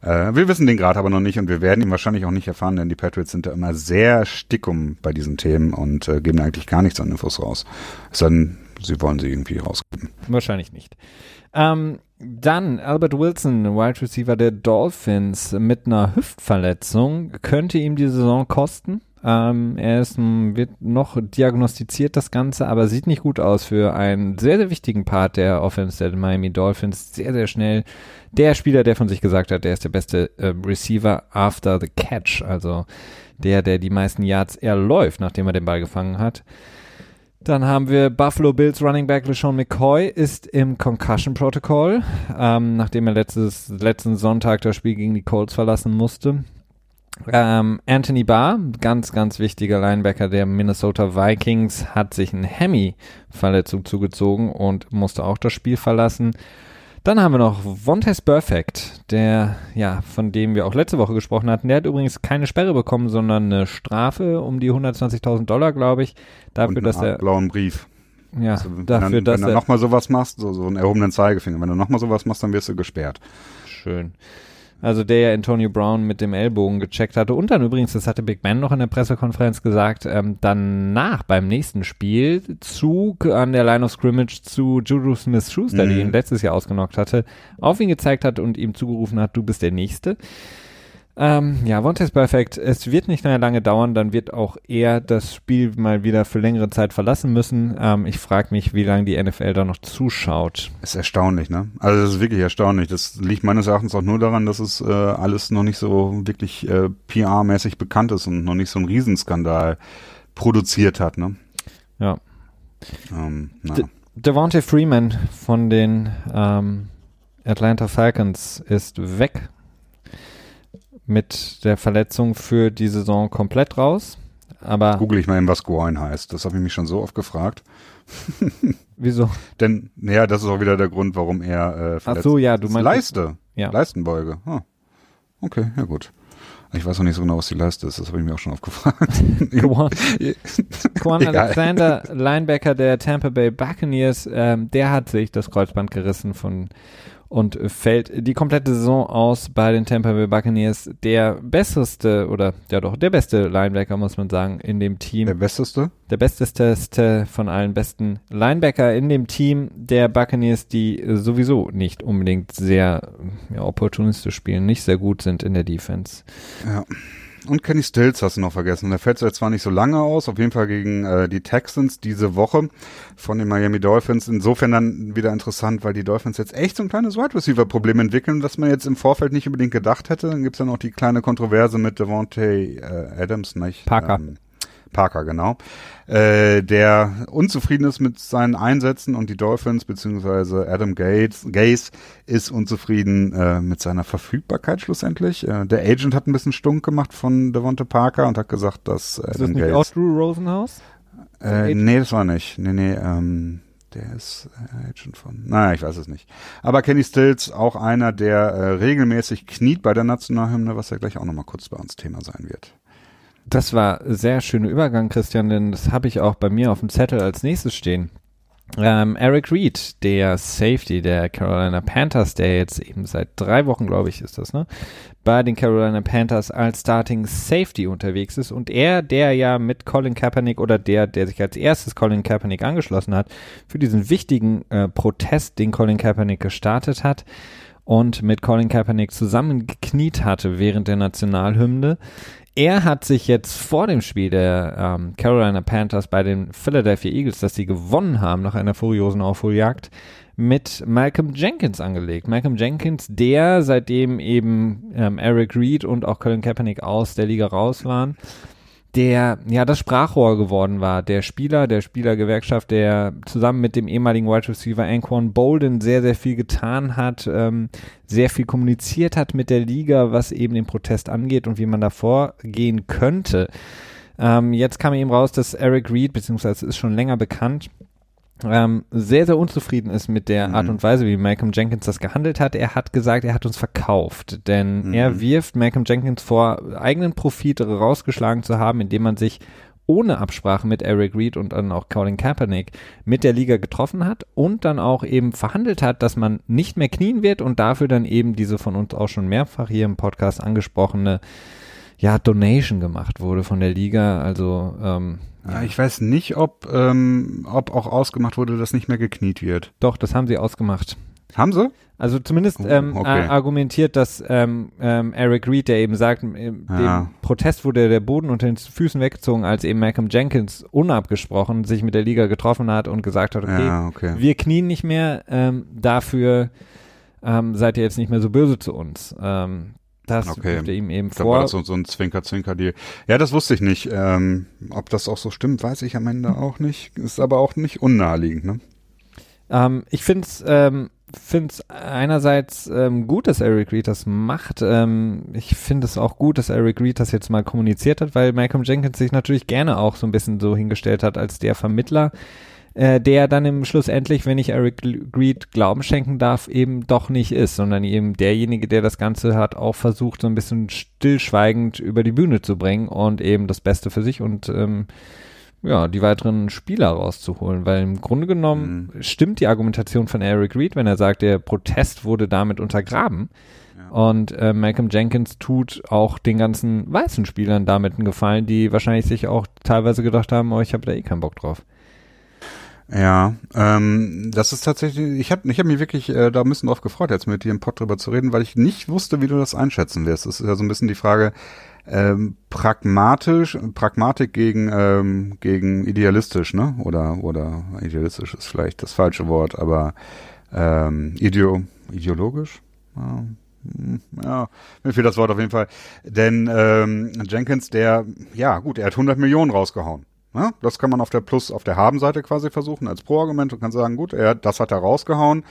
Äh, wir wissen den Grad aber noch nicht und wir werden ihn wahrscheinlich auch nicht erfahren, denn die Patriots sind da immer sehr stickum bei diesen Themen und äh, geben eigentlich gar nichts an Infos raus. Es sei denn, sie wollen sie irgendwie rausgeben. Wahrscheinlich nicht. Ähm, dann Albert Wilson, Wide Receiver der Dolphins mit einer Hüftverletzung, könnte ihm die Saison kosten. Ähm, er ist, wird noch diagnostiziert, das Ganze, aber sieht nicht gut aus für einen sehr, sehr wichtigen Part der Offense der Miami Dolphins. Sehr, sehr schnell. Der Spieler, der von sich gesagt hat, der ist der beste äh, Receiver after the catch. Also der, der die meisten Yards erläuft, nachdem er den Ball gefangen hat. Dann haben wir Buffalo Bills Running Back LeSean McCoy ist im Concussion Protocol, ähm, nachdem er letztes, letzten Sonntag das Spiel gegen die Colts verlassen musste. Ähm, Anthony Barr, ganz, ganz wichtiger Linebacker der Minnesota Vikings, hat sich eine Hemi-Verletzung zugezogen und musste auch das Spiel verlassen. Dann haben wir noch Vontaze Perfect, der, ja, von dem wir auch letzte Woche gesprochen hatten. Der hat übrigens keine Sperre bekommen, sondern eine Strafe um die 120.000 Dollar, glaube ich, dafür, dass er blauen Brief. Ja, also, dafür, wenn, dass wenn du nochmal sowas machst, so, so einen erhobenen Zeigefinger, wenn du nochmal sowas machst, dann wirst du gesperrt. Schön. Also der ja Antonio Brown mit dem Ellbogen gecheckt hatte. Und dann übrigens, das hatte Big Ben noch in der Pressekonferenz gesagt, ähm, danach beim nächsten Spiel Zug an der Line of Scrimmage zu Juju Smith-Schuster, mhm. die ihn letztes Jahr ausgenockt hatte, auf ihn gezeigt hat und ihm zugerufen hat, du bist der Nächste. Ähm, ja, Vontaze Perfect. Es wird nicht mehr lange dauern, dann wird auch er das Spiel mal wieder für längere Zeit verlassen müssen. Ähm, ich frage mich, wie lange die NFL da noch zuschaut. Ist erstaunlich, ne? Also das ist wirklich erstaunlich. Das liegt meines Erachtens auch nur daran, dass es äh, alles noch nicht so wirklich äh, PR-mäßig bekannt ist und noch nicht so einen Riesenskandal produziert hat, ne? Ja. Ähm, De Devontae Freeman von den ähm, Atlanta Falcons ist weg mit der Verletzung für die Saison komplett raus. Aber Google ich mal eben, was Groin heißt. Das habe ich mich schon so oft gefragt. Wieso? Denn, naja, das ist auch wieder der Grund, warum er äh, verletzt Ach so, ja, du meinst. Leiste. Ja. Leistenbeuge. Oh. Okay, ja gut. Ich weiß noch nicht so genau, was die Leiste ist. Das habe ich mir auch schon aufgefragt. Quan Alexander, Linebacker der Tampa Bay Buccaneers, ähm, der hat sich das Kreuzband gerissen von und fällt die komplette Saison aus bei den Tampa Bay Buccaneers. Der besseste oder ja doch der beste Linebacker muss man sagen in dem Team. Der besteste? Der besteste von allen besten Linebacker in dem Team der Buccaneers, die sowieso nicht unbedingt sehr ja, opportunistisch spielen, nicht sehr gut sind in der Defense. Ja. Und Kenny Stills hast du noch vergessen. Der fällt zwar nicht so lange aus, auf jeden Fall gegen äh, die Texans diese Woche von den Miami Dolphins. Insofern dann wieder interessant, weil die Dolphins jetzt echt so ein kleines Wide Receiver Problem entwickeln, was man jetzt im Vorfeld nicht unbedingt gedacht hätte. Dann gibt's ja noch die kleine Kontroverse mit Devontae äh, Adams, nicht? Parker. Ähm, Parker, genau, äh, der unzufrieden ist mit seinen Einsätzen und die Dolphins beziehungsweise Adam Gates, Gaze ist unzufrieden äh, mit seiner Verfügbarkeit schlussendlich. Äh, der Agent hat ein bisschen stunk gemacht von Devonta Parker und hat gesagt, dass Adam ist das nicht Gates, auch Drew Rosenhaus? Äh, nee, das war nicht. Nee, nee, ähm, der ist äh, Agent von. Naja, ich weiß es nicht. Aber Kenny Stills, auch einer, der äh, regelmäßig kniet bei der Nationalhymne, was ja gleich auch nochmal kurz bei uns Thema sein wird. Das war sehr schöner Übergang, Christian, denn das habe ich auch bei mir auf dem Zettel als nächstes stehen. Ähm, Eric Reed, der Safety der Carolina Panthers, der jetzt eben seit drei Wochen, glaube ich, ist das, ne, bei den Carolina Panthers als Starting Safety unterwegs ist und er, der ja mit Colin Kaepernick oder der, der sich als erstes Colin Kaepernick angeschlossen hat, für diesen wichtigen äh, Protest, den Colin Kaepernick gestartet hat und mit Colin Kaepernick zusammengekniet hatte während der Nationalhymne, er hat sich jetzt vor dem Spiel der ähm, Carolina Panthers bei den Philadelphia Eagles, dass sie gewonnen haben nach einer furiosen Aufholjagd, mit Malcolm Jenkins angelegt. Malcolm Jenkins, der seitdem eben ähm, Eric Reed und auch Colin Kaepernick aus der Liga raus waren, der ja das Sprachrohr geworden war, der Spieler, der Spielergewerkschaft, der zusammen mit dem ehemaligen Wide Receiver Anquan Bolden sehr, sehr viel getan hat, ähm, sehr viel kommuniziert hat mit der Liga, was eben den Protest angeht und wie man da vorgehen könnte. Ähm, jetzt kam eben raus, dass Eric Reed, beziehungsweise ist schon länger bekannt, ähm, sehr, sehr unzufrieden ist mit der mhm. Art und Weise, wie Malcolm Jenkins das gehandelt hat. Er hat gesagt, er hat uns verkauft, denn mhm. er wirft Malcolm Jenkins vor, eigenen Profit rausgeschlagen zu haben, indem man sich ohne Absprache mit Eric Reed und dann auch Colin Kaepernick mit der Liga getroffen hat und dann auch eben verhandelt hat, dass man nicht mehr knien wird und dafür dann eben diese von uns auch schon mehrfach hier im Podcast angesprochene ja, Donation gemacht wurde von der Liga. Also ähm, ja, ich weiß nicht, ob, ähm, ob auch ausgemacht wurde, dass nicht mehr gekniet wird. Doch, das haben sie ausgemacht. Haben sie? Also zumindest oh, ähm, okay. argumentiert, dass ähm, ähm, Eric Reed, der eben sagt, im ja. Protest wurde der Boden unter den Füßen weggezogen, als eben Malcolm Jenkins unabgesprochen sich mit der Liga getroffen hat und gesagt hat, okay, ja, okay. wir knien nicht mehr, ähm, dafür ähm, seid ihr jetzt nicht mehr so böse zu uns. Ähm, das okay. wirft ihm eben vor. Da war das so, so ein Zwinker-Zwinker-Deal. Ja, das wusste ich nicht. Ähm, ob das auch so stimmt, weiß ich am Ende auch nicht. Ist aber auch nicht unnaheliegend, ne? Ähm, ich finde es ähm, find's einerseits ähm, gut, dass Eric Reed das macht. Ähm, ich finde es auch gut, dass Eric Reed das jetzt mal kommuniziert hat, weil Malcolm Jenkins sich natürlich gerne auch so ein bisschen so hingestellt hat als der Vermittler äh, der dann im Schlussendlich, wenn ich Eric Greed Glauben schenken darf, eben doch nicht ist, sondern eben derjenige, der das Ganze hat, auch versucht, so ein bisschen stillschweigend über die Bühne zu bringen und eben das Beste für sich und ähm, ja, die weiteren Spieler rauszuholen, weil im Grunde genommen mhm. stimmt die Argumentation von Eric Reed, wenn er sagt, der Protest wurde damit untergraben. Und äh, Malcolm Jenkins tut auch den ganzen weißen Spielern damit einen Gefallen, die wahrscheinlich sich auch teilweise gedacht haben, oh, ich habe da eh keinen Bock drauf. Ja, ähm, das ist tatsächlich, ich habe ich hab mich wirklich äh, da ein bisschen drauf gefreut, jetzt mit dir im Pod drüber zu reden, weil ich nicht wusste, wie du das einschätzen wirst. Das ist ja so ein bisschen die Frage, ähm, pragmatisch, Pragmatik gegen, ähm, gegen idealistisch, ne? Oder, oder idealistisch ist vielleicht das falsche Wort, aber ähm, ideo, ideologisch? Ja, hm, ja, mir fehlt das Wort auf jeden Fall. Denn ähm, Jenkins, der, ja gut, er hat 100 Millionen rausgehauen. Ja, das kann man auf der Plus, auf der Haben-Seite quasi versuchen als Pro-Argument und kann sagen, gut, er, das hat er rausgehauen.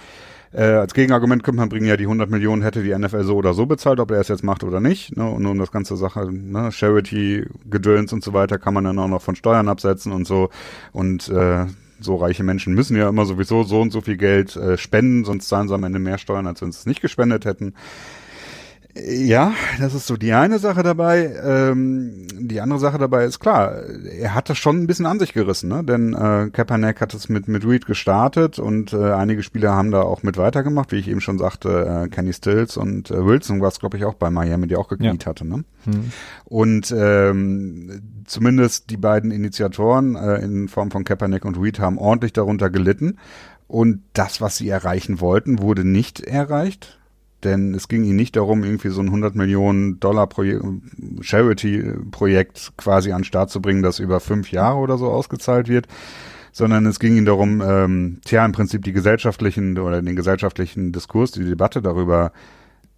Äh, als Gegenargument könnte man bringen, ja, die 100 Millionen hätte die NFL so oder so bezahlt, ob er es jetzt macht oder nicht. Ne? Und um das ganze Sache, ne, Charity, Gedöns und so weiter, kann man dann auch noch von Steuern absetzen und so. Und äh, so reiche Menschen müssen ja immer sowieso so und so viel Geld äh, spenden, sonst zahlen sie am Ende mehr Steuern, als wenn sie es nicht gespendet hätten. Ja, das ist so die eine Sache dabei. Ähm, die andere Sache dabei ist klar, er hat das schon ein bisschen an sich gerissen, ne? Denn äh, Kaepernick hat es mit mit Reed gestartet und äh, einige Spieler haben da auch mit weitergemacht, wie ich eben schon sagte, äh, Kenny Stills und äh, Wilson war es, glaube ich, auch bei Miami, der auch gekniet ja. hatte, ne? Hm. Und ähm, zumindest die beiden Initiatoren äh, in Form von Kaepernick und Reed haben ordentlich darunter gelitten. Und das, was sie erreichen wollten, wurde nicht erreicht denn es ging ihnen nicht darum, irgendwie so ein 100 Millionen Dollar Charity-Projekt quasi an den Start zu bringen, das über fünf Jahre oder so ausgezahlt wird, sondern es ging ihnen darum, ähm, tja, im Prinzip die gesellschaftlichen oder den gesellschaftlichen Diskurs, die Debatte darüber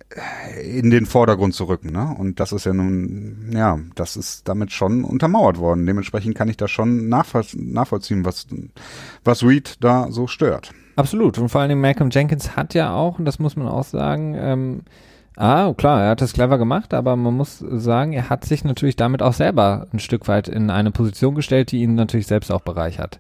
äh, in den Vordergrund zu rücken. Ne? Und das ist ja nun, ja, das ist damit schon untermauert worden. Dementsprechend kann ich da schon nachvoll nachvollziehen, was, was Reed da so stört. Absolut. Und vor allen Dingen Malcolm Jenkins hat ja auch, und das muss man auch sagen, ähm, Ah, klar, er hat das clever gemacht, aber man muss sagen, er hat sich natürlich damit auch selber ein Stück weit in eine Position gestellt, die ihn natürlich selbst auch bereichert.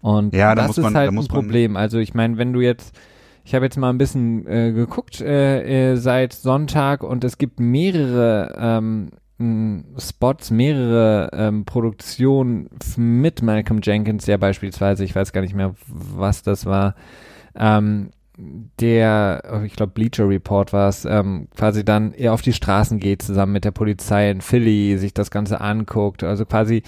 Und ja, da das ist man, halt ein Problem. Also ich meine, wenn du jetzt, ich habe jetzt mal ein bisschen äh, geguckt äh, äh, seit Sonntag und es gibt mehrere ähm, Spots, mehrere ähm, Produktionen mit Malcolm Jenkins, der beispielsweise, ich weiß gar nicht mehr, was das war, ähm, der, oh, ich glaube Bleacher Report war es, ähm, quasi dann eher auf die Straßen geht, zusammen mit der Polizei in Philly, sich das Ganze anguckt, also quasi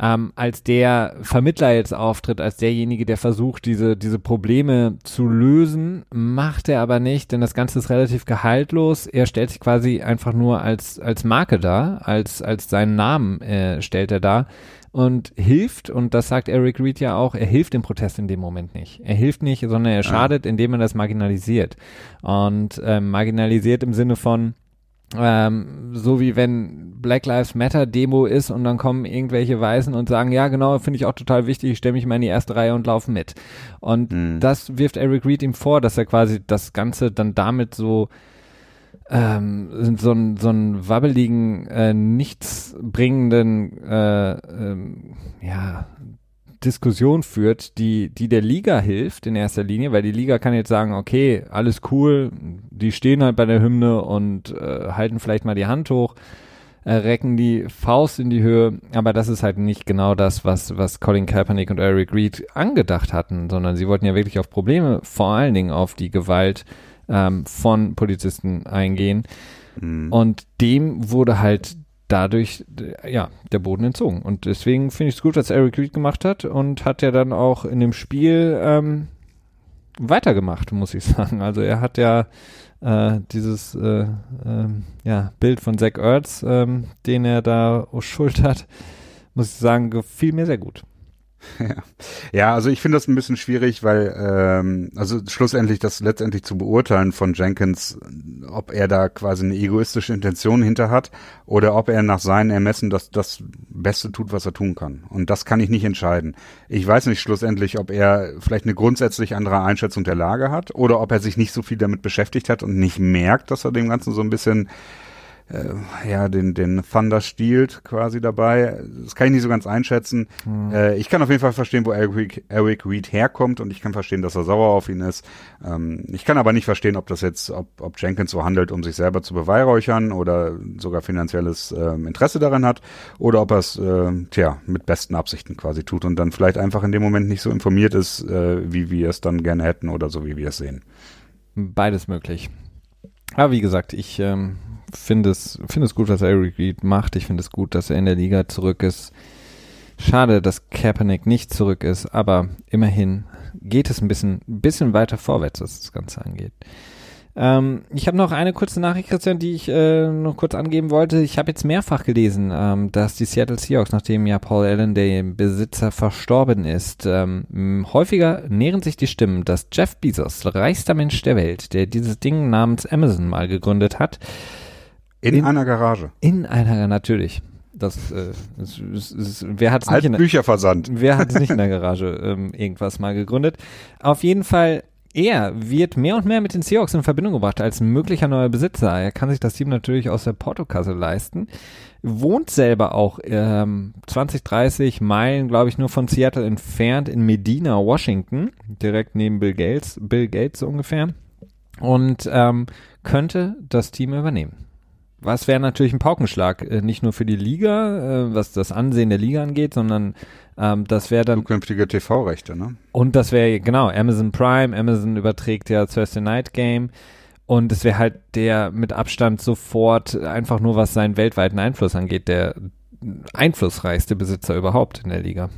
ähm, als der Vermittler jetzt auftritt, als derjenige, der versucht, diese, diese Probleme zu lösen, macht er aber nicht, denn das Ganze ist relativ gehaltlos. Er stellt sich quasi einfach nur als, als Marke da, als, als seinen Namen äh, stellt er da und hilft, und das sagt Eric Reed ja auch, er hilft dem Protest in dem Moment nicht. Er hilft nicht, sondern er schadet, indem er das marginalisiert. Und ähm, marginalisiert im Sinne von, ähm, so wie wenn Black Lives Matter Demo ist und dann kommen irgendwelche Weißen und sagen, ja genau, finde ich auch total wichtig, ich stelle mich mal in die erste Reihe und laufe mit. Und mhm. das wirft Eric Reed ihm vor, dass er quasi das Ganze dann damit so ähm, so, ein, so einen wabbeligen, äh, nichtsbringenden äh, ähm, ja, Diskussion führt, die, die der Liga hilft in erster Linie, weil die Liga kann jetzt sagen, okay, alles cool, die stehen halt bei der Hymne und äh, halten vielleicht mal die Hand hoch, äh, recken die Faust in die Höhe, aber das ist halt nicht genau das, was, was Colin Kaepernick und Eric Reed angedacht hatten, sondern sie wollten ja wirklich auf Probleme, vor allen Dingen auf die Gewalt ähm, von Polizisten eingehen. Mhm. Und dem wurde halt dadurch ja der Boden entzogen. Und deswegen finde ich es gut, was Eric Reed gemacht hat und hat ja dann auch in dem Spiel ähm, weitergemacht, muss ich sagen. Also er hat ja äh, dieses äh, äh, ja, Bild von Zach Ertz, ähm, den er da schultert, muss ich sagen, gefiel mir sehr gut. Ja. also ich finde das ein bisschen schwierig, weil ähm, also schlussendlich das letztendlich zu beurteilen von Jenkins, ob er da quasi eine egoistische Intention hinter hat oder ob er nach seinen Ermessen das das Beste tut, was er tun kann. Und das kann ich nicht entscheiden. Ich weiß nicht schlussendlich, ob er vielleicht eine grundsätzlich andere Einschätzung der Lage hat oder ob er sich nicht so viel damit beschäftigt hat und nicht merkt, dass er dem Ganzen so ein bisschen äh, ja, den, den Thunder stiehlt quasi dabei. Das kann ich nicht so ganz einschätzen. Mhm. Äh, ich kann auf jeden Fall verstehen, wo Eric, Eric Reed herkommt und ich kann verstehen, dass er sauer auf ihn ist. Ähm, ich kann aber nicht verstehen, ob das jetzt, ob, ob Jenkins so handelt, um sich selber zu beweihräuchern oder sogar finanzielles äh, Interesse daran hat oder ob er es, äh, tja, mit besten Absichten quasi tut und dann vielleicht einfach in dem Moment nicht so informiert ist, äh, wie wir es dann gerne hätten oder so, wie wir es sehen. Beides möglich. Aber wie gesagt, ich ähm, finde es, finde es gut, was Eric Reed macht. Ich finde es gut, dass er in der Liga zurück ist. Schade, dass Kaepernick nicht zurück ist, aber immerhin geht es ein bisschen, bisschen weiter vorwärts, was das Ganze angeht. Ähm, ich habe noch eine kurze Nachricht, Christian, die ich äh, noch kurz angeben wollte. Ich habe jetzt mehrfach gelesen, ähm, dass die Seattle Seahawks, nachdem ja Paul Allen, der Besitzer, verstorben ist, ähm, häufiger nähren sich die Stimmen, dass Jeff Bezos, reichster Mensch der Welt, der dieses Ding namens Amazon mal gegründet hat, in, in einer Garage. In einer, natürlich. Das, äh, ist, ist, ist, wer hat es nicht in der, Bücherversand. Wer hat es nicht in der Garage ähm, irgendwas mal gegründet? Auf jeden Fall er wird mehr und mehr mit den Seahawks in Verbindung gebracht als möglicher neuer Besitzer. Er kann sich das Team natürlich aus der Portokasse leisten. Wohnt selber auch ähm, 20, 30 Meilen, glaube ich, nur von Seattle entfernt in Medina, Washington, direkt neben Bill Gates, Bill Gates ungefähr. Und ähm, könnte das Team übernehmen. Was wäre natürlich ein Paukenschlag, äh, nicht nur für die Liga, äh, was das Ansehen der Liga angeht, sondern ähm, das wäre dann. Zukünftige TV-Rechte, ne? Und das wäre, genau, Amazon Prime, Amazon überträgt ja Thursday Night Game. Und es wäre halt der mit Abstand sofort, einfach nur was seinen weltweiten Einfluss angeht, der einflussreichste Besitzer überhaupt in der Liga.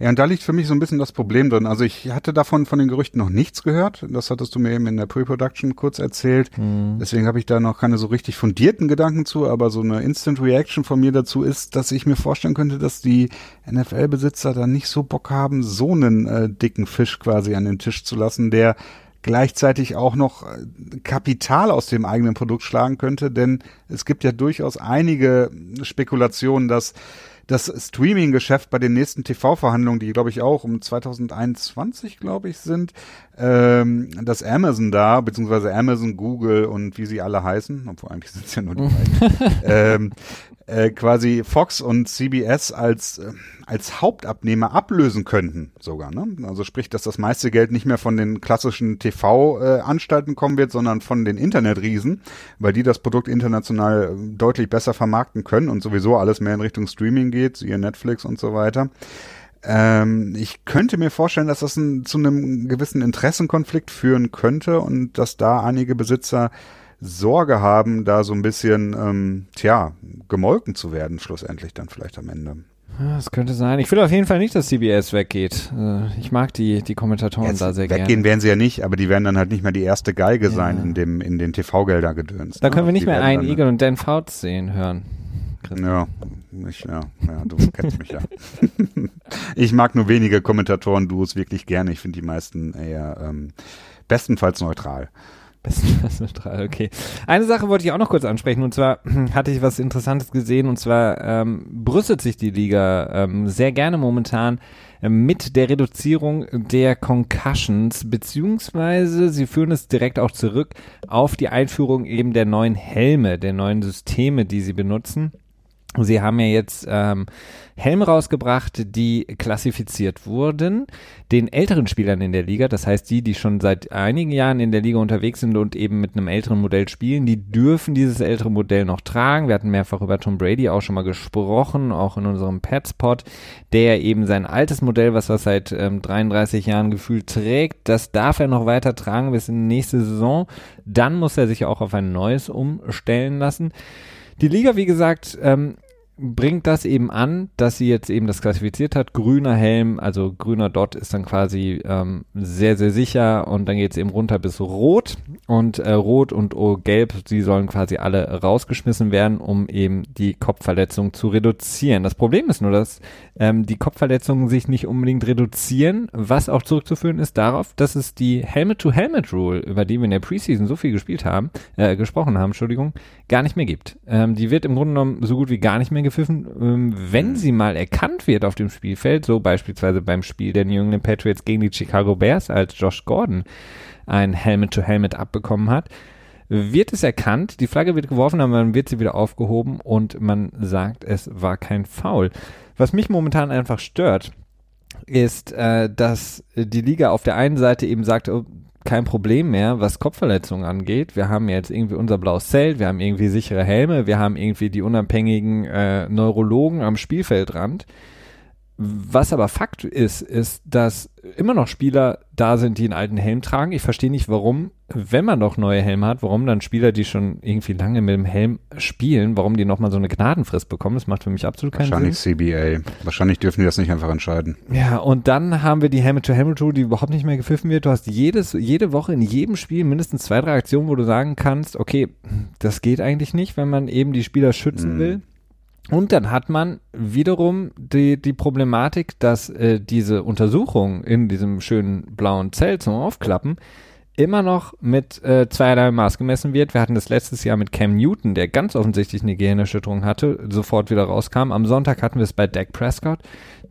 Ja, und da liegt für mich so ein bisschen das Problem drin. Also ich hatte davon von den Gerüchten noch nichts gehört. Das hattest du mir eben in der Pre-Production kurz erzählt. Mhm. Deswegen habe ich da noch keine so richtig fundierten Gedanken zu, aber so eine Instant Reaction von mir dazu ist, dass ich mir vorstellen könnte, dass die NFL-Besitzer da nicht so Bock haben, so einen äh, dicken Fisch quasi an den Tisch zu lassen, der gleichzeitig auch noch äh, Kapital aus dem eigenen Produkt schlagen könnte, denn es gibt ja durchaus einige Spekulationen, dass das Streaming-Geschäft bei den nächsten TV-Verhandlungen, die glaube ich auch um 2021, glaube ich, sind, ähm, dass Amazon da, beziehungsweise Amazon, Google und wie sie alle heißen, obwohl eigentlich sind es ja nur die beiden, ähm, äh, quasi Fox und CBS als, äh, als Hauptabnehmer ablösen könnten sogar. Ne? Also sprich, dass das meiste Geld nicht mehr von den klassischen TV-Anstalten äh, kommen wird, sondern von den Internetriesen, weil die das Produkt international äh, deutlich besser vermarkten können und sowieso alles mehr in Richtung Streaming geht, ihr Netflix und so weiter. Ähm, ich könnte mir vorstellen, dass das ein, zu einem gewissen Interessenkonflikt führen könnte und dass da einige Besitzer Sorge haben, da so ein bisschen, ähm, tja, gemolken zu werden, schlussendlich dann vielleicht am Ende. Das könnte sein. Ich will auf jeden Fall nicht, dass CBS weggeht. Äh, ich mag die, die Kommentatoren Jetzt da sehr gerne. Weggehen werden sie ja nicht, aber die werden dann halt nicht mehr die erste Geige ja. sein in dem, in den TV-Gelder gedöns. Da können wir nicht mehr einen Eagle und Dan Fouts sehen, hören. Ja, ich, ja, ja, du kennst mich ja. ich mag nur wenige Kommentatoren-Duos wirklich gerne. Ich finde die meisten eher ähm, bestenfalls neutral. Okay. Eine Sache wollte ich auch noch kurz ansprechen und zwar hatte ich was Interessantes gesehen und zwar ähm, brüstet sich die Liga ähm, sehr gerne momentan ähm, mit der Reduzierung der Concussions, beziehungsweise sie führen es direkt auch zurück auf die Einführung eben der neuen Helme, der neuen Systeme, die sie benutzen. Sie haben ja jetzt ähm, Helme rausgebracht, die klassifiziert wurden, den älteren Spielern in der Liga, das heißt die, die schon seit einigen Jahren in der Liga unterwegs sind und eben mit einem älteren Modell spielen, die dürfen dieses ältere Modell noch tragen. Wir hatten mehrfach über Tom Brady auch schon mal gesprochen, auch in unserem Petspot, der eben sein altes Modell, was er seit ähm, 33 Jahren gefühlt trägt, das darf er noch weiter tragen bis in die nächste Saison. Dann muss er sich auch auf ein neues umstellen lassen. Die Liga, wie gesagt, ähm, bringt das eben an, dass sie jetzt eben das klassifiziert hat. Grüner Helm, also grüner Dot ist dann quasi ähm, sehr, sehr sicher und dann geht es eben runter bis Rot und äh, Rot und oh, Gelb, sie sollen quasi alle rausgeschmissen werden, um eben die Kopfverletzung zu reduzieren. Das Problem ist nur, dass ähm, die Kopfverletzungen sich nicht unbedingt reduzieren, was auch zurückzuführen ist darauf, dass es die Helmet-to-Helmet-Rule, über die wir in der Preseason so viel gespielt haben, äh, gesprochen haben, Entschuldigung, gar nicht mehr gibt. Ähm, die wird im Grunde genommen so gut wie gar nicht mehr gepfiffen. Ähm, wenn mhm. sie mal erkannt wird auf dem Spielfeld, so beispielsweise beim Spiel der New England Patriots gegen die Chicago Bears, als Josh Gordon ein Helmet-to-Helmet -Helmet abbekommen hat, wird es erkannt, die Flagge wird geworfen, aber dann wird sie wieder aufgehoben und man sagt, es war kein Foul. Was mich momentan einfach stört, ist, äh, dass die Liga auf der einen Seite eben sagt, oh, kein Problem mehr, was Kopfverletzungen angeht. Wir haben jetzt irgendwie unser blaues Zelt, wir haben irgendwie sichere Helme, wir haben irgendwie die unabhängigen äh, Neurologen am Spielfeldrand. Was aber Fakt ist, ist, dass immer noch Spieler da sind, die einen alten Helm tragen. Ich verstehe nicht, warum, wenn man doch neue Helme hat, warum dann Spieler, die schon irgendwie lange mit dem Helm spielen, warum die nochmal so eine Gnadenfrist bekommen. Das macht für mich absolut keinen Wahrscheinlich Sinn. Wahrscheinlich CBA. Wahrscheinlich dürfen die das nicht einfach entscheiden. Ja, und dann haben wir die Helmet-to-Helmet-Rule, die überhaupt nicht mehr gepfiffen wird. Du hast jedes, jede Woche in jedem Spiel mindestens zwei, drei Aktionen, wo du sagen kannst, okay, das geht eigentlich nicht, wenn man eben die Spieler schützen Mhm. will. Und dann hat man wiederum die, die Problematik, dass äh, diese Untersuchung in diesem schönen blauen Zelt zum Aufklappen immer noch mit äh, zweierlei Maß gemessen wird. Wir hatten das letztes Jahr mit Cam Newton, der ganz offensichtlich eine Gehirnerschütterung hatte, sofort wieder rauskam. Am Sonntag hatten wir es bei Dak Prescott,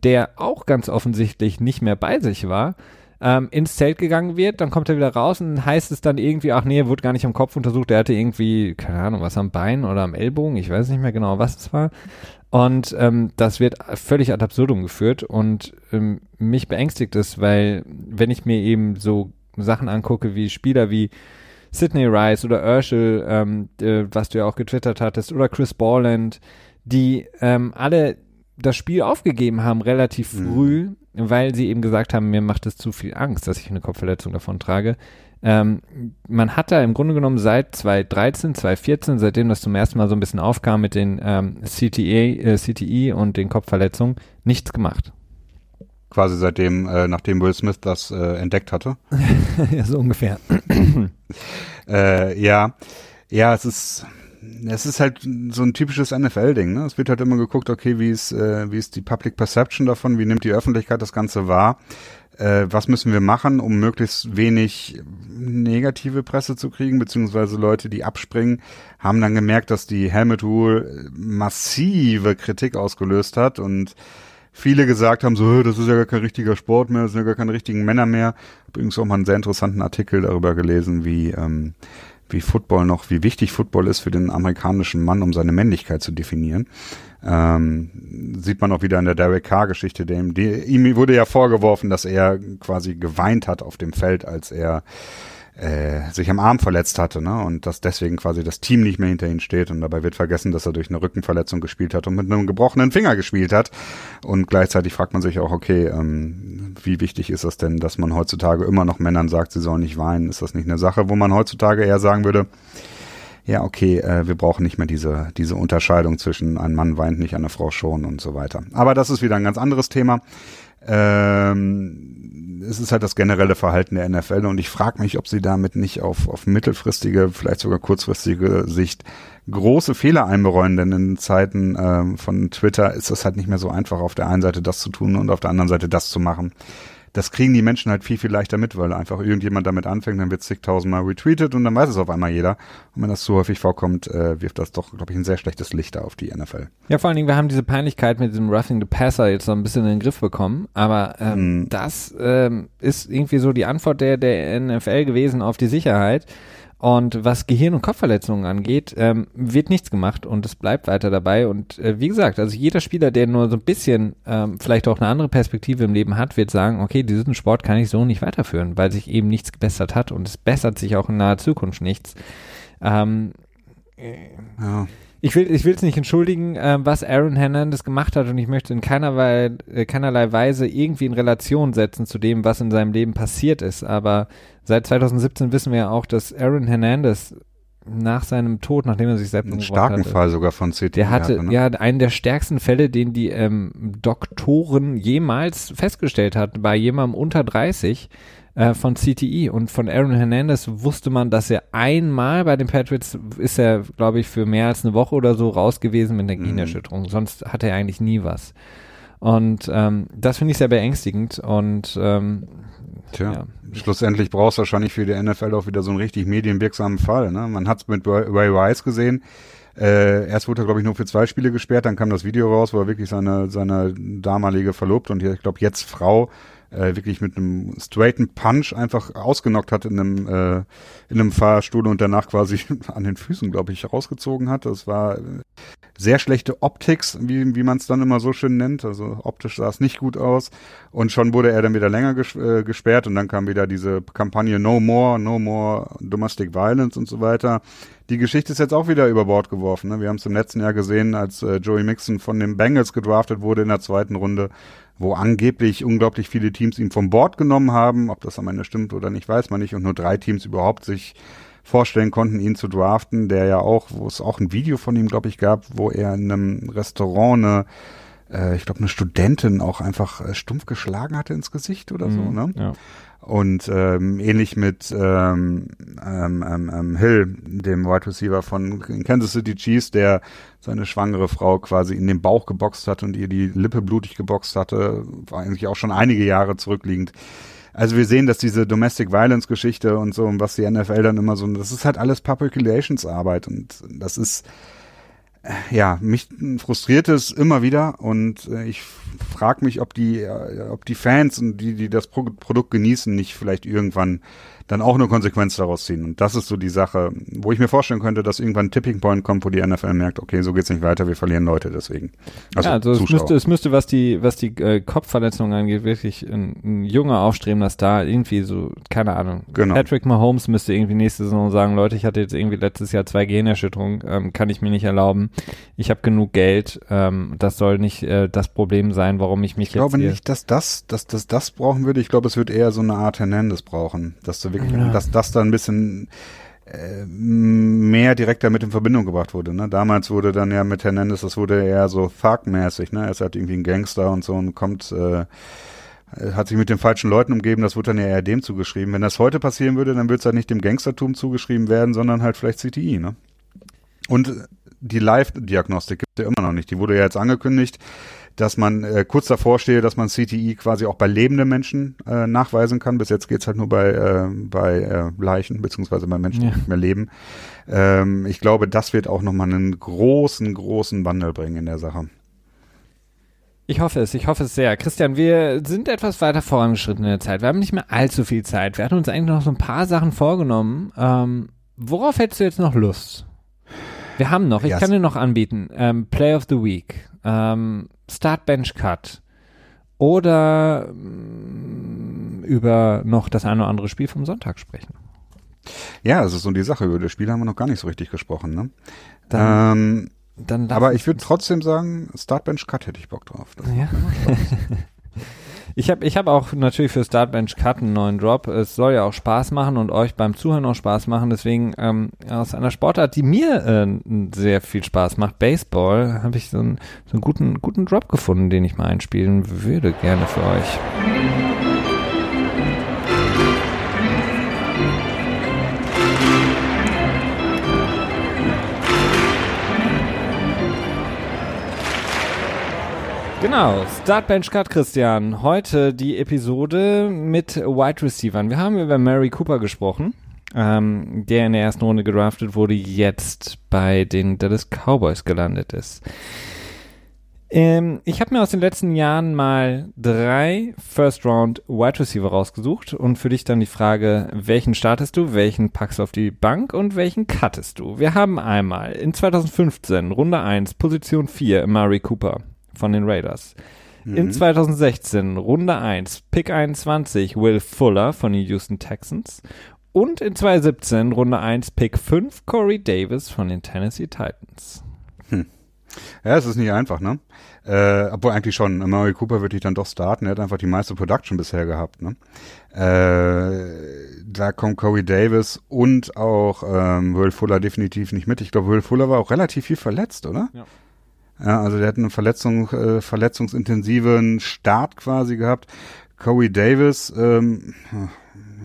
der auch ganz offensichtlich nicht mehr bei sich war, ähm, ins Zelt gegangen wird, dann kommt er wieder raus und heißt es dann irgendwie, ach nee, er wurde gar nicht am Kopf untersucht, er hatte irgendwie, keine Ahnung, was am Bein oder am Ellbogen, ich weiß nicht mehr genau, was es war. Und ähm, das wird völlig ad absurdum geführt und ähm, mich beängstigt es, weil wenn ich mir eben so Sachen angucke wie Spieler wie Sidney Rice oder Urschel, ähm, äh, was du ja auch getwittert hattest, oder Chris Borland, die ähm, alle das Spiel aufgegeben haben relativ Mhm. Weil sie eben gesagt haben, mir macht es zu viel Angst, dass ich eine Kopfverletzung davon trage. Ähm, man hat da im Grunde genommen seit 2013, 2014, seitdem das zum ersten Mal so ein bisschen aufkam mit den ähm, CTE, äh, CTE und den Kopfverletzungen, nichts gemacht. Quasi seitdem, äh, nachdem Will Smith das äh, entdeckt hatte. ja, so ungefähr. Äh, ja, ja, es ist, es ist halt so ein typisches NFL-Ding. Ne? Es wird halt immer geguckt, okay, wie ist, äh, wie ist die Public Perception davon, wie nimmt die Öffentlichkeit das Ganze wahr? Äh, was müssen wir machen, um möglichst wenig negative Presse zu kriegen, beziehungsweise Leute, die abspringen, haben dann gemerkt, dass die Helmet Rule massive Kritik ausgelöst hat und viele gesagt haben, so, das ist ja gar kein richtiger Sport mehr, das sind ja gar keine richtigen Männer mehr. Übrigens auch mal einen sehr interessanten Artikel darüber gelesen, wie, ähm, wie Football noch, wie wichtig Football ist für den amerikanischen Mann, um seine Männlichkeit zu definieren. Ähm, sieht man auch wieder in der Derek Carr-Geschichte, dem, die, ihm wurde ja vorgeworfen, dass er quasi geweint hat auf dem Feld, als er äh, sich am Arm verletzt hatte, ne? Und dass deswegen quasi das Team nicht mehr hinter ihm steht und dabei wird vergessen, dass er durch eine Rückenverletzung gespielt hat und mit einem gebrochenen Finger gespielt hat. Und gleichzeitig fragt man sich auch, okay, ähm, wie wichtig ist das denn, dass man heutzutage immer noch Männern sagt, sie sollen nicht weinen? Ist das nicht eine Sache, wo man heutzutage eher sagen würde, ja, okay, äh, wir brauchen nicht mehr diese, diese Unterscheidung zwischen ein Mann weint nicht, eine Frau schon und so weiter. Aber das ist wieder ein ganz anderes Thema. Ähm, es ist halt das generelle Verhalten der NFL und ich frage mich, ob sie damit nicht auf, auf mittelfristige, vielleicht sogar kurzfristige Sicht große Fehler einbereuen, denn in Zeiten ähm, von Twitter ist es halt nicht mehr so einfach, auf der einen Seite das zu tun und auf der anderen Seite das zu machen. Das kriegen die Menschen halt viel, viel leichter mit, weil einfach irgendjemand damit anfängt, dann wird zigtausendmal retweetet und dann weiß es auf einmal jeder. Und wenn das zu häufig vorkommt, äh, wirft das doch, glaube ich, ein sehr schlechtes Licht auf die NFL. Ja, vor allen Dingen, wir haben diese Peinlichkeit mit diesem Roughing the Passer jetzt so ein bisschen in den Griff bekommen, aber ähm, Mhm. das ähm, ist irgendwie so die Antwort der, der NFL gewesen auf die Sicherheit. Und was Gehirn- und Kopfverletzungen angeht, ähm, wird nichts gemacht und es bleibt weiter dabei. Und äh, wie gesagt, also jeder Spieler, der nur so ein bisschen ähm, vielleicht auch eine andere Perspektive im Leben hat, wird sagen, okay, diesen Sport kann ich so nicht weiterführen, weil sich eben nichts gebessert hat und es bessert sich auch in naher Zukunft nichts. Ähm, Ja. Ich will ich will es nicht entschuldigen, äh, was Aaron Hernandez gemacht hat und ich möchte in keinerlei, äh, keinerlei Weise irgendwie in Relation setzen zu dem, was in seinem Leben passiert ist. Aber seit 2017 wissen wir ja auch, dass Aaron Hernandez nach seinem Tod, nachdem er sich selbst Einen starken hatte, Fall sogar von CT. der hatte ne? ja einen der stärksten Fälle, den die ähm, Doktoren jemals festgestellt hat, bei jemandem unter 30 äh, von CTI und von Aaron Hernandez wusste man, dass er einmal bei den Patriots ist er, glaube ich, für mehr als eine Woche oder so raus gewesen mit einer Mhm. Gehirnerschütterung. Sonst hatte er eigentlich nie was. Und ähm, das finde ich sehr beängstigend und ähm, Tja, ja. schlussendlich brauchst du wahrscheinlich für die NFL auch wieder so einen richtig medienwirksamen Fall. Ne? Man hat es mit Ray Ray Rice gesehen. Äh, erst wurde er, glaube ich, nur für zwei Spiele gesperrt, dann kam das Video raus, wo er wirklich seine, seine damalige Verlobte und ich glaube jetzt Frau äh, wirklich mit einem straighten Punch einfach ausgenockt hat in einem, äh, in einem Fahrstuhl und danach quasi an den Füßen, glaube ich, rausgezogen hat. Das war äh, sehr schlechte Optics, wie, wie man es dann immer so schön nennt. Also optisch sah es nicht gut aus. Und schon wurde er dann wieder länger ges äh, gesperrt und dann kam wieder diese Kampagne No More, No More Domestic Violence und so weiter. Die Geschichte ist jetzt auch wieder über Bord geworfen. Ne? Wir haben es im letzten Jahr gesehen, als äh, Joey Mixon von den Bengals gedraftet wurde in der zweiten Runde, wo angeblich unglaublich viele Teams ihn vom Board genommen haben. Ob das am Ende stimmt oder nicht, weiß man nicht. Und nur drei Teams überhaupt sich vorstellen konnten, ihn zu draften, der ja auch, wo es auch ein Video von ihm, glaube ich, gab, wo er in einem Restaurant eine äh, ich glaube, eine Studentin auch einfach äh, stumpf geschlagen hatte ins Gesicht oder so, mhm, ne? Ja. Und ähm, ähnlich mit ähm, ähm, ähm, ähm, Hill, dem Wide Receiver von Kansas City Chiefs, der seine schwangere Frau quasi in den Bauch geboxt hat und ihr die Lippe blutig geboxt hatte, war eigentlich auch schon einige Jahre zurückliegend. Also wir sehen, dass diese Domestic Violence Geschichte und so, und was die NFL dann immer so, das ist halt alles Public Relations Arbeit und das ist ja, mich frustriert es immer wieder und äh, ich frage mich, ob die, äh, ob die Fans und die, die das Pro Produkt genießen, nicht vielleicht irgendwann dann auch eine Konsequenz daraus ziehen. Und das ist so die Sache, wo ich mir vorstellen könnte, dass irgendwann ein Tipping Point kommt, wo die NFL merkt, okay, so geht's nicht weiter, wir verlieren Leute deswegen. Also, ja, also es müsste, es müsste, was die, was die äh, Kopfverletzungen angeht, wirklich ein, ein junger aufstrebender Star, irgendwie so, keine Ahnung. Genau. Patrick Mahomes müsste irgendwie nächste Saison sagen, Leute, ich hatte jetzt irgendwie letztes Jahr zwei Gehirnerschütterungen, ähm, kann ich mir nicht erlauben. Ich habe genug Geld, ähm, das soll nicht äh, das Problem sein, warum ich mich ich jetzt. Ich glaube nicht, dass das, dass das das brauchen würde. Ich glaube, es wird eher so eine Art Hernandez brauchen, dass du wirklich, ja. dass das da ein bisschen äh, mehr direkt damit in Verbindung gebracht wurde. Ne? Damals wurde dann ja mit Hernandez, das wurde eher so Thug-mäßig, ne? Er ist halt irgendwie ein Gangster und so und kommt, äh, hat sich mit den falschen Leuten umgeben, das wurde dann ja eher dem zugeschrieben. Wenn das heute passieren würde, dann würde es halt nicht dem Gangstertum zugeschrieben werden, sondern halt vielleicht CTI, ne? Und die Live-Diagnostik gibt es ja immer noch nicht. Die wurde ja jetzt angekündigt dass man äh, kurz davor stehe, dass man CTI quasi auch bei lebenden Menschen äh, nachweisen kann. Bis jetzt geht's halt nur bei, äh, bei äh, Leichen, beziehungsweise bei Menschen, ja. die nicht mehr leben. Ähm, ich glaube, das wird auch nochmal einen großen, großen Wandel bringen in der Sache. Ich hoffe es, ich hoffe es sehr. Christian, wir sind etwas weiter vorangeschritten in der Zeit. Wir haben nicht mehr allzu viel Zeit. Wir hatten uns eigentlich noch so ein paar Sachen vorgenommen. Ähm, worauf hättest du jetzt noch Lust? Wir haben noch, ich yes. kann dir noch anbieten, ähm, Play of the Week. Ähm, Start Bench Cut oder mh, mm, über noch das eine oder andere Spiel vom Sonntag sprechen. Ja, das ist so die Sache. Über das Spiel haben wir noch gar nicht so richtig gesprochen. Ne? Dann, ähm, dann aber ich würde trotzdem sagen, Start Bench Cut hätte ich Bock drauf. ja. Ich habe ich hab auch natürlich für Startbench Cut einen neuen Drop. Es soll ja auch Spaß machen und euch beim Zuhören auch Spaß machen. Deswegen ähm, aus einer Sportart, die mir äh, sehr viel Spaß macht, Baseball, habe ich so einen, so einen guten, guten Drop gefunden, den ich mal einspielen würde, gerne für euch. Genau, Startbench Cut Christian. Heute die Episode mit Wide Receivern. Wir haben über Mary Cooper gesprochen, ähm, der in der ersten Runde gedraftet wurde, jetzt bei den Dallas Cowboys gelandet ist. Ähm, ich habe mir aus den letzten Jahren mal drei First Round Wide Receiver rausgesucht und für dich dann die Frage, welchen startest du, welchen packst du auf die Bank und welchen cuttest du? Wir haben einmal in 2015 Runde 1 Position 4 Mary Cooper von den Raiders. Mhm. In 2016 Runde 1, Pick 21, Will Fuller von den Houston Texans. Und in 2017 Runde 1, Pick 5, Corey Davis von den Tennessee Titans. Hm. Ja, es ist nicht einfach, ne? Äh, obwohl eigentlich schon. Murray Cooper würde ich dann doch starten. Er hat einfach die meiste Production bisher gehabt, ne? Äh, da kommt Corey Davis und auch ähm, Will Fuller definitiv nicht mit. Ich glaube, Will Fuller war auch relativ viel verletzt, oder? Ja. Ja, also der hat einen Verletzung, äh, verletzungsintensiven Start quasi gehabt. Corey Davis, ähm,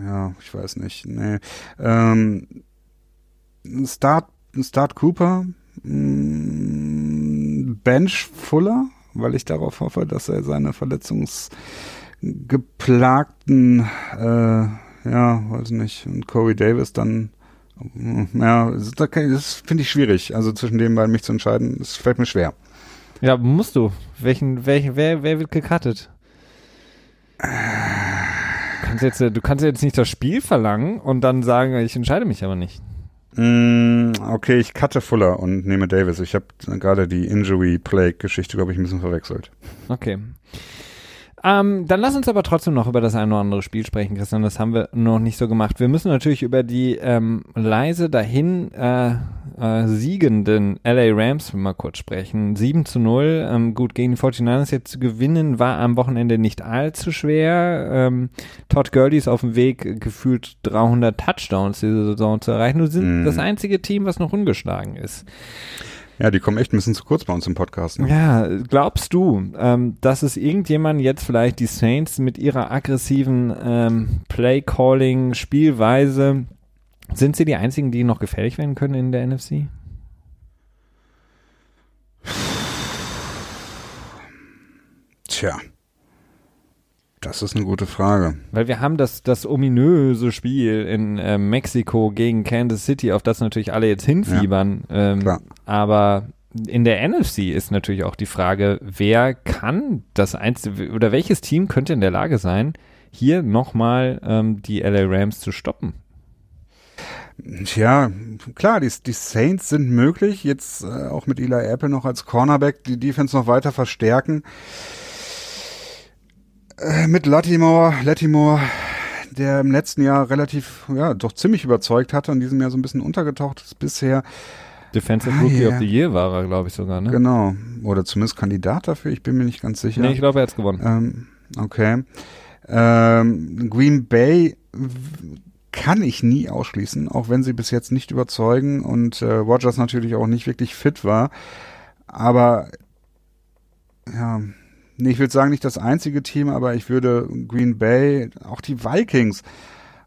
ja, ich weiß nicht, nee. Ähm, Start, Start Cooper, mh, mm, Bench Fuller, weil ich darauf hoffe, dass er seine verletzungsgeplagten, äh, ja, weiß nicht, und Corey Davis dann ja, das finde ich schwierig. Also zwischen den beiden mich zu entscheiden, das fällt mir schwer. Ja, musst du. Welchen, welchen, wer, wer wird gecuttet? Du kannst, jetzt, du kannst jetzt nicht das Spiel verlangen und dann sagen, ich entscheide mich aber nicht. Mm, okay, ich cutte Fuller und nehme Davis. Ich habe gerade die Injury Plague Geschichte, glaube ich, ein bisschen verwechselt. Okay. Ähm, dann lass uns aber trotzdem noch über das eine oder andere Spiel sprechen, Christian. Das haben wir noch nicht so gemacht. Wir müssen natürlich über die ähm, leise dahin äh, äh, siegenden LA Rams mal kurz sprechen. 7 zu 0. Ähm, gut, gegen die 49ers jetzt zu gewinnen, war am Wochenende nicht allzu schwer. Ähm, Todd Gurley ist auf dem Weg, gefühlt 300 Touchdowns diese Saison zu erreichen. Du sind mm. das einzige Team, was noch ungeschlagen ist. Ja, die kommen echt ein bisschen zu kurz bei uns im Podcast. Ne? Ja, glaubst du, ähm, dass es irgendjemand jetzt vielleicht die Saints mit ihrer aggressiven ähm, Play-Calling, Spielweise, sind sie die einzigen, die noch gefährlich werden können in der NFC? Tja. Das ist eine gute Frage. Weil wir haben das, das ominöse Spiel in äh, Mexiko gegen Kansas City, auf das natürlich alle jetzt hinfiebern. Ja, ähm, aber in der NFC ist natürlich auch die Frage, wer kann das einzige oder welches Team könnte in der Lage sein, hier nochmal ähm, die LA Rams zu stoppen? Tja, klar, die, die Saints sind möglich, jetzt äh, auch mit Eli Apple noch als Cornerback die Defense noch weiter verstärken. Äh, mit Latimore, Latimore, der im letzten Jahr relativ, ja, doch ziemlich überzeugt hatte und diesem Jahr so ein bisschen untergetaucht ist bisher. Defensive ah, Rookie yeah. of the Year war er, glaube ich, sogar, ne? Genau. Oder zumindest Kandidat dafür, ich bin mir nicht ganz sicher. Nee, ich glaube, er hat's gewonnen. Ähm, okay. Ähm, Green Bay kann ich nie ausschließen, auch wenn sie bis jetzt nicht überzeugen und äh, Rogers natürlich auch nicht wirklich fit war. Aber ja, nee, ich würde sagen, nicht das einzige Team, aber ich würde Green Bay, auch die Vikings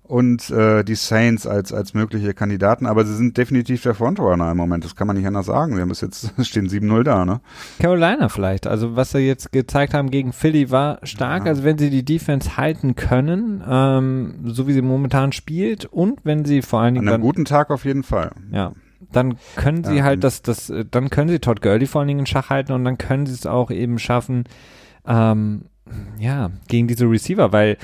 und äh, die Saints als, als mögliche Kandidaten, aber sie sind definitiv der Frontrunner im Moment, das kann man nicht anders sagen. Wir haben bis jetzt stehen 7-0 da, ne? Carolina vielleicht, also was sie jetzt gezeigt haben gegen Philly war stark, ja. also wenn sie die Defense halten können, ähm, so wie sie momentan spielt und wenn sie vor allen Dingen An einem dann, guten Tag auf jeden Fall. Ja, dann können sie ja, halt das, das, dann können sie Todd Gurley vor allen Dingen in Schach halten und dann können sie es auch eben schaffen, ähm, ja, gegen diese Receiver, weil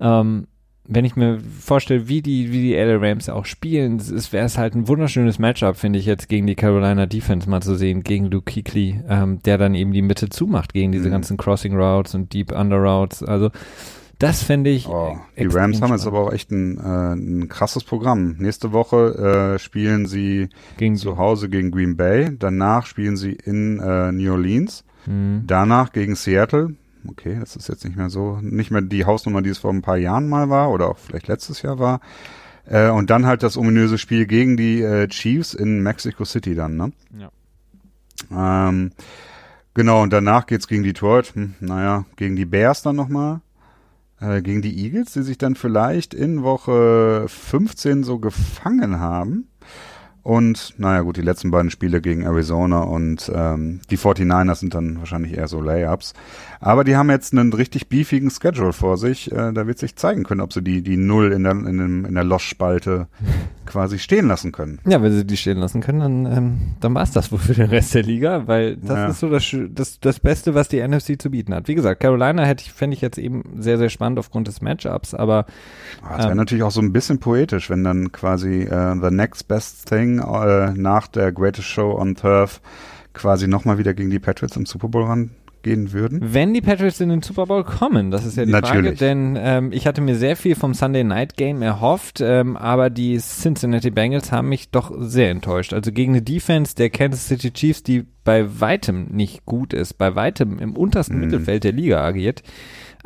ähm, wenn ich mir vorstelle, wie die, wie die LA Rams auch spielen, wäre es halt ein wunderschönes Matchup, finde ich jetzt gegen die Carolina Defense mal zu sehen, gegen Luke Kuechly, ähm, der dann eben die Mitte zumacht gegen diese mhm. ganzen Crossing Routes und Deep Under Routes. Also das finde ich. Oh, die Rams haben jetzt aber auch echt ein, äh, ein krasses Programm. Nächste Woche äh, spielen sie gegen zu Hause gegen Green Bay, danach spielen sie in äh, New Orleans, mhm. danach gegen Seattle, okay, das ist jetzt nicht mehr so, nicht mehr die Hausnummer, die es vor ein paar Jahren mal war oder auch vielleicht letztes Jahr war. Äh, und dann halt das ominöse Spiel gegen die äh, Chiefs in Mexico City dann, ne? Ja. Ähm, genau, und danach geht's gegen Detroit, hm, naja, gegen die Bears dann nochmal, gegen die Eagles, die sich dann vielleicht in Woche 15 so gefangen haben. Und naja gut, die letzten beiden Spiele gegen Arizona und ähm, die 49ers sind dann wahrscheinlich eher so Layups. Aber die haben jetzt einen richtig beefigen Schedule vor sich. Äh, da wird sich zeigen können, ob sie die, die Null in der, in, dem, in der Loss-Spalte quasi stehen lassen können. Ja, wenn sie die stehen lassen können, dann, ähm, dann war es das wohl für den Rest der Liga, weil das ja. ist so das, das, das Beste, was die NFC zu bieten hat. Wie gesagt, Carolina hätte ich, fände ich jetzt eben sehr, sehr spannend aufgrund des Matchups, aber ah, Es wäre ähm, natürlich auch so ein bisschen poetisch, wenn dann quasi äh, the next best thing äh, nach der greatest show on turf quasi nochmal wieder gegen die Patriots im Super Bowl ran gehen würden? Wenn die Patriots in den Super Bowl kommen, das ist ja die Natürlich. Frage, denn ähm, ich hatte mir sehr viel vom Sunday Night Game erhofft, ähm, aber die Cincinnati Bengals haben mich doch sehr enttäuscht. Also gegen eine Defense der Kansas City Chiefs, die bei weitem nicht gut ist, bei weitem im untersten mhm. Mittelfeld der Liga agiert,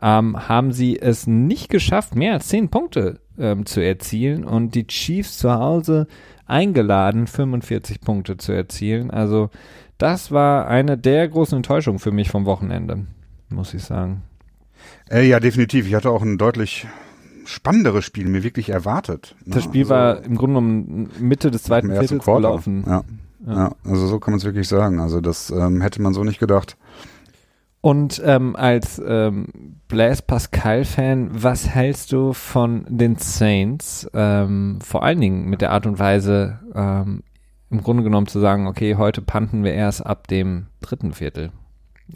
ähm, haben sie es nicht geschafft, mehr als zehn Punkte ähm, zu erzielen und die Chiefs zu Hause eingeladen, 45 Punkte zu erzielen. Also das war eine der großen Enttäuschungen für mich vom Wochenende, muss ich sagen. Äh, ja, definitiv. Ich hatte auch ein deutlich spannenderes Spiel mir wirklich erwartet. Das Spiel also, war im Grunde genommen Mitte des zweiten Viertels gelaufen. Ja. Ja. ja. also so kann man es wirklich sagen. Also das ähm, hätte man so nicht gedacht. Und ähm, als ähm, Blaise Pascal-Fan, was hältst du von den Saints? Ähm, vor allen Dingen mit der Art und Weise, ähm, im Grunde genommen zu sagen, okay, heute panten wir erst ab dem dritten Viertel.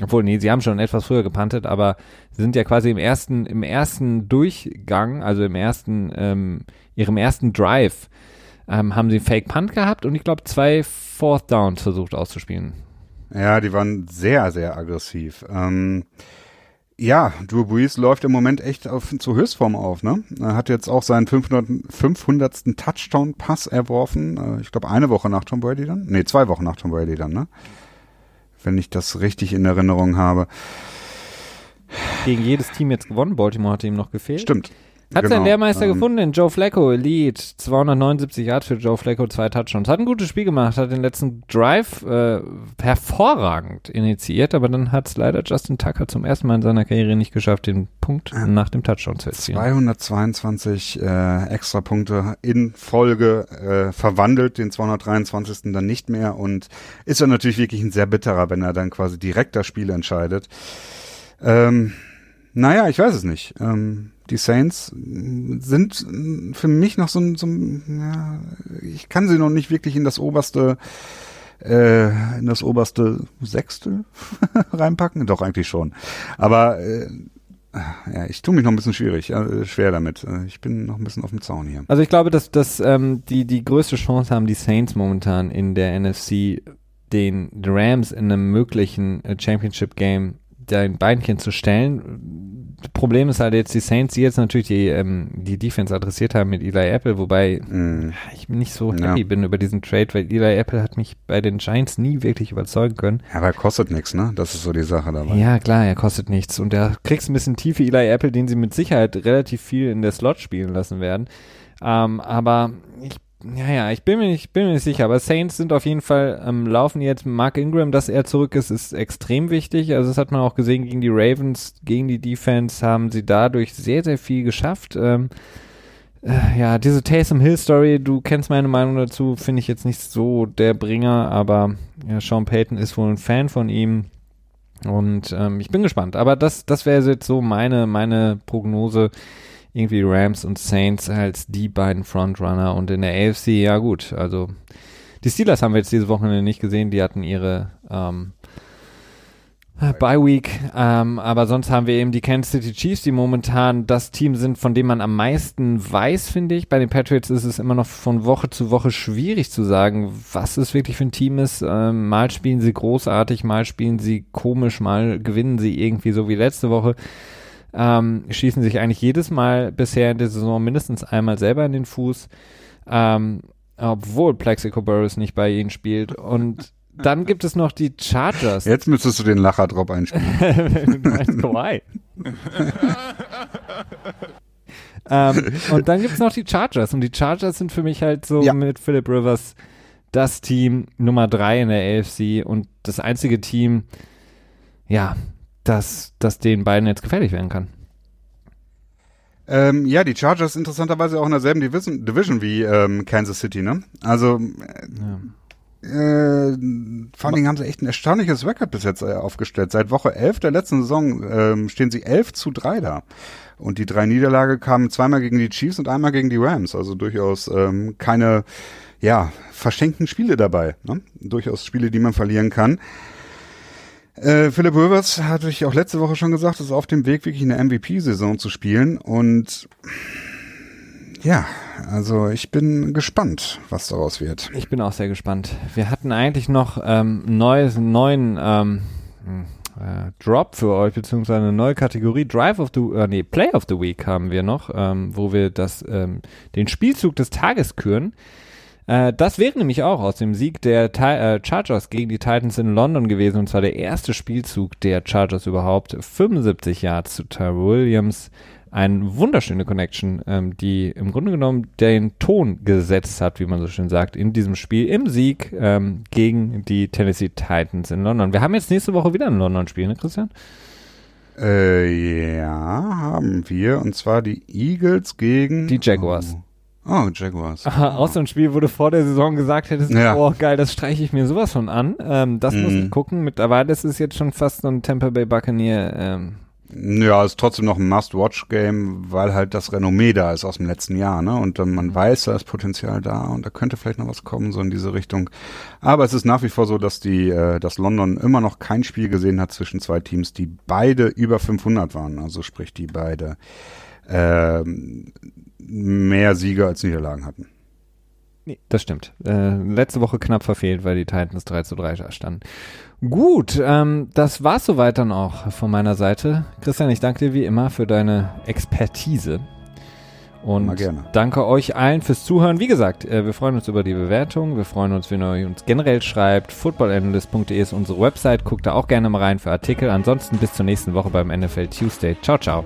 Obwohl, nee, sie haben schon etwas früher gepantet, aber sie sind ja quasi im ersten, im ersten Durchgang, also im ersten, ähm, ihrem ersten Drive, ähm, haben sie Fake Punt gehabt und ich glaube zwei Fourth Downs versucht auszuspielen. Ja, die waren sehr, sehr aggressiv. Ähm, Ja, Drew Brees läuft im Moment echt auf, zur Höchstform auf. Ne? Er hat jetzt auch seinen 500. 500. Touchdown-Pass erworfen. Äh, ich glaube, eine Woche nach Tom Brady dann. Nee, zwei Wochen nach Tom Brady dann, ne? Wenn ich das richtig in Erinnerung habe. Gegen jedes Team jetzt gewonnen. Baltimore hat ihm noch gefehlt. Stimmt. Hat Genau, seinen Lehrmeister ähm, gefunden, Joe Flacco, Elite, 279 Yards für Joe Flacco, zwei Touchdowns. Hat ein gutes Spiel gemacht, hat den letzten Drive äh, hervorragend initiiert, aber dann hat es leider Justin Tucker zum ersten Mal in seiner Karriere nicht geschafft, den Punkt nach dem Touchdown zu erzielen. 222 äh, extra Punkte in Folge äh, verwandelt, den 223. dann nicht mehr und ist dann natürlich wirklich ein sehr bitterer, wenn er dann quasi direkt das Spiel entscheidet. Ähm, naja, ich weiß es nicht. Ähm, die Saints sind für mich noch so ein, so ein ja, ich kann sie noch nicht wirklich in das oberste äh, in das oberste Sechstel reinpacken. Doch, eigentlich schon. Aber äh, ja, ich tue mich noch ein bisschen schwierig, äh, schwer damit. Ich bin noch ein bisschen auf dem Zaun hier. Also ich glaube, dass, dass ähm, die, die größte Chance haben die Saints momentan in der NFC, den Rams in einem möglichen äh, Championship-Game dein Beinchen zu stellen. Das Problem ist halt jetzt die Saints, die jetzt natürlich die, ähm, die Defense adressiert haben mit Eli Apple, wobei Mm. ich nicht so Ja. happy bin über diesen Trade, weil Eli Apple hat mich bei den Giants nie wirklich überzeugen können. Ja, aber er kostet nichts, ne? Das ist so die Sache dabei. Ja, klar, er kostet nichts. Und da kriegst ein bisschen tiefe Eli Apple, den sie mit Sicherheit relativ viel in der Slot spielen lassen werden. Ähm, aber ich, ja, ja, ich bin mir nicht, bin mir nicht sicher. Aber Saints sind auf jeden Fall am Laufen jetzt. Mark Ingram, dass er zurück ist, ist extrem wichtig. Also das hat man auch gesehen gegen die Ravens, gegen die Defense haben sie dadurch sehr, sehr viel geschafft. Ähm, äh, ja, diese Taysom Hill Story, du kennst meine Meinung dazu, finde ich jetzt nicht so der Bringer, aber ja, Sean Payton ist wohl ein Fan von ihm. Und ähm, ich bin gespannt. Aber das, das wäre jetzt so meine, meine Prognose. Irgendwie Rams und Saints als die beiden Frontrunner. Und in der AFC, ja gut, also die Steelers haben wir jetzt diese Wochenende nicht gesehen. Die hatten ihre ähm, Bye Week. Ähm, aber sonst haben wir eben die Kansas City Chiefs, die momentan das Team sind, von dem man am meisten weiß, finde ich. Bei den Patriots ist es immer noch von Woche zu Woche schwierig zu sagen, was es wirklich für ein Team ist. Ähm, mal spielen sie großartig, mal spielen sie komisch, mal gewinnen sie irgendwie so wie letzte Woche. Ähm, schießen sich eigentlich jedes Mal bisher in der Saison mindestens einmal selber in den Fuß. Ähm, obwohl Plexico Burris nicht bei ihnen spielt. Und dann gibt es noch die Chargers. Jetzt müsstest du den Lacher-Drop einspielen. Kawhi. ähm, und dann gibt es noch die Chargers. Und die Chargers sind für mich halt so Ja. mit Philip Rivers das Team Nummer drei in der AFC und das einzige Team, ja, das, das den beiden jetzt gefährlich werden kann. Ähm, ja, die Chargers interessanterweise auch in derselben Division, Division wie ähm, Kansas City, ne? Also Ja. äh, vor allen Dingen haben sie echt ein erstaunliches Record bis jetzt äh, aufgestellt. Seit Woche 11 der letzten Saison ähm, stehen sie 11 zu 3 da. Und die drei Niederlage kamen zweimal gegen die Chiefs und einmal gegen die Rams. Also durchaus ähm, keine, ja, verschenkten Spiele dabei. Ne? Durchaus Spiele, die man verlieren kann. Äh, Philip Rivers hatte ich auch letzte Woche schon gesagt, ist auf dem Weg, wirklich eine MVP-Saison zu spielen. Und ja, also ich bin gespannt, was daraus wird. Ich bin auch sehr gespannt. Wir hatten eigentlich noch ähm, neues, einen neuen ähm, äh, Drop für euch, beziehungsweise eine neue Kategorie. Drive of the, äh, nee, Play of the Week haben wir noch, ähm, wo wir das, ähm, den Spielzug des Tages küren. Äh, das wäre nämlich auch aus dem Sieg der Ti äh, Chargers gegen die Titans in London gewesen, und zwar der erste Spielzug der Chargers überhaupt. 75 Yards zu Ty Williams. Eine wunderschöne Connection, ähm, die im Grunde genommen den Ton gesetzt hat, wie man so schön sagt, in diesem Spiel im Sieg ähm, gegen die Tennessee Titans in London. Wir haben jetzt nächste Woche wieder ein London-Spiel, ne, Christian? Äh, ja, haben wir. Und zwar die Eagles gegen Die Jaguars. Oh, oh Jaguars. Aha, aus so einem Spiel, wo du vor der Saison gesagt hättest, Ja. oh geil, das streiche ich mir sowas von an. Ähm, das muss Mhm. ich gucken. Mittlerweile ist es jetzt schon fast so ein Tampa Bay Buccaneer. Ähm, Ja, ist trotzdem noch ein Must-Watch-Game, weil halt das Renommee da ist aus dem letzten Jahr, ne? Und äh, man weiß, da ist Potenzial da und da könnte vielleicht noch was kommen, so in diese Richtung. Aber es ist nach wie vor so, dass die, äh, dass London immer noch kein Spiel gesehen hat zwischen zwei Teams, die beide über 500 waren. Also sprich, die beide ähm, mehr Siege als Niederlagen hatten. Nee, das stimmt. Äh, letzte Woche knapp verfehlt, weil die Titans 3 zu 3 da standen. Gut, ähm, das war's soweit dann auch von meiner Seite. Christian, ich danke dir wie immer für deine Expertise. Und danke euch allen fürs Zuhören. Wie gesagt, äh, wir freuen uns über die Bewertung. Wir freuen uns, wenn ihr uns generell schreibt. Footballanalyst.de ist unsere Website. Guckt da auch gerne mal rein für Artikel. Ansonsten bis zur nächsten Woche beim NFL Tuesday. Ciao, ciao.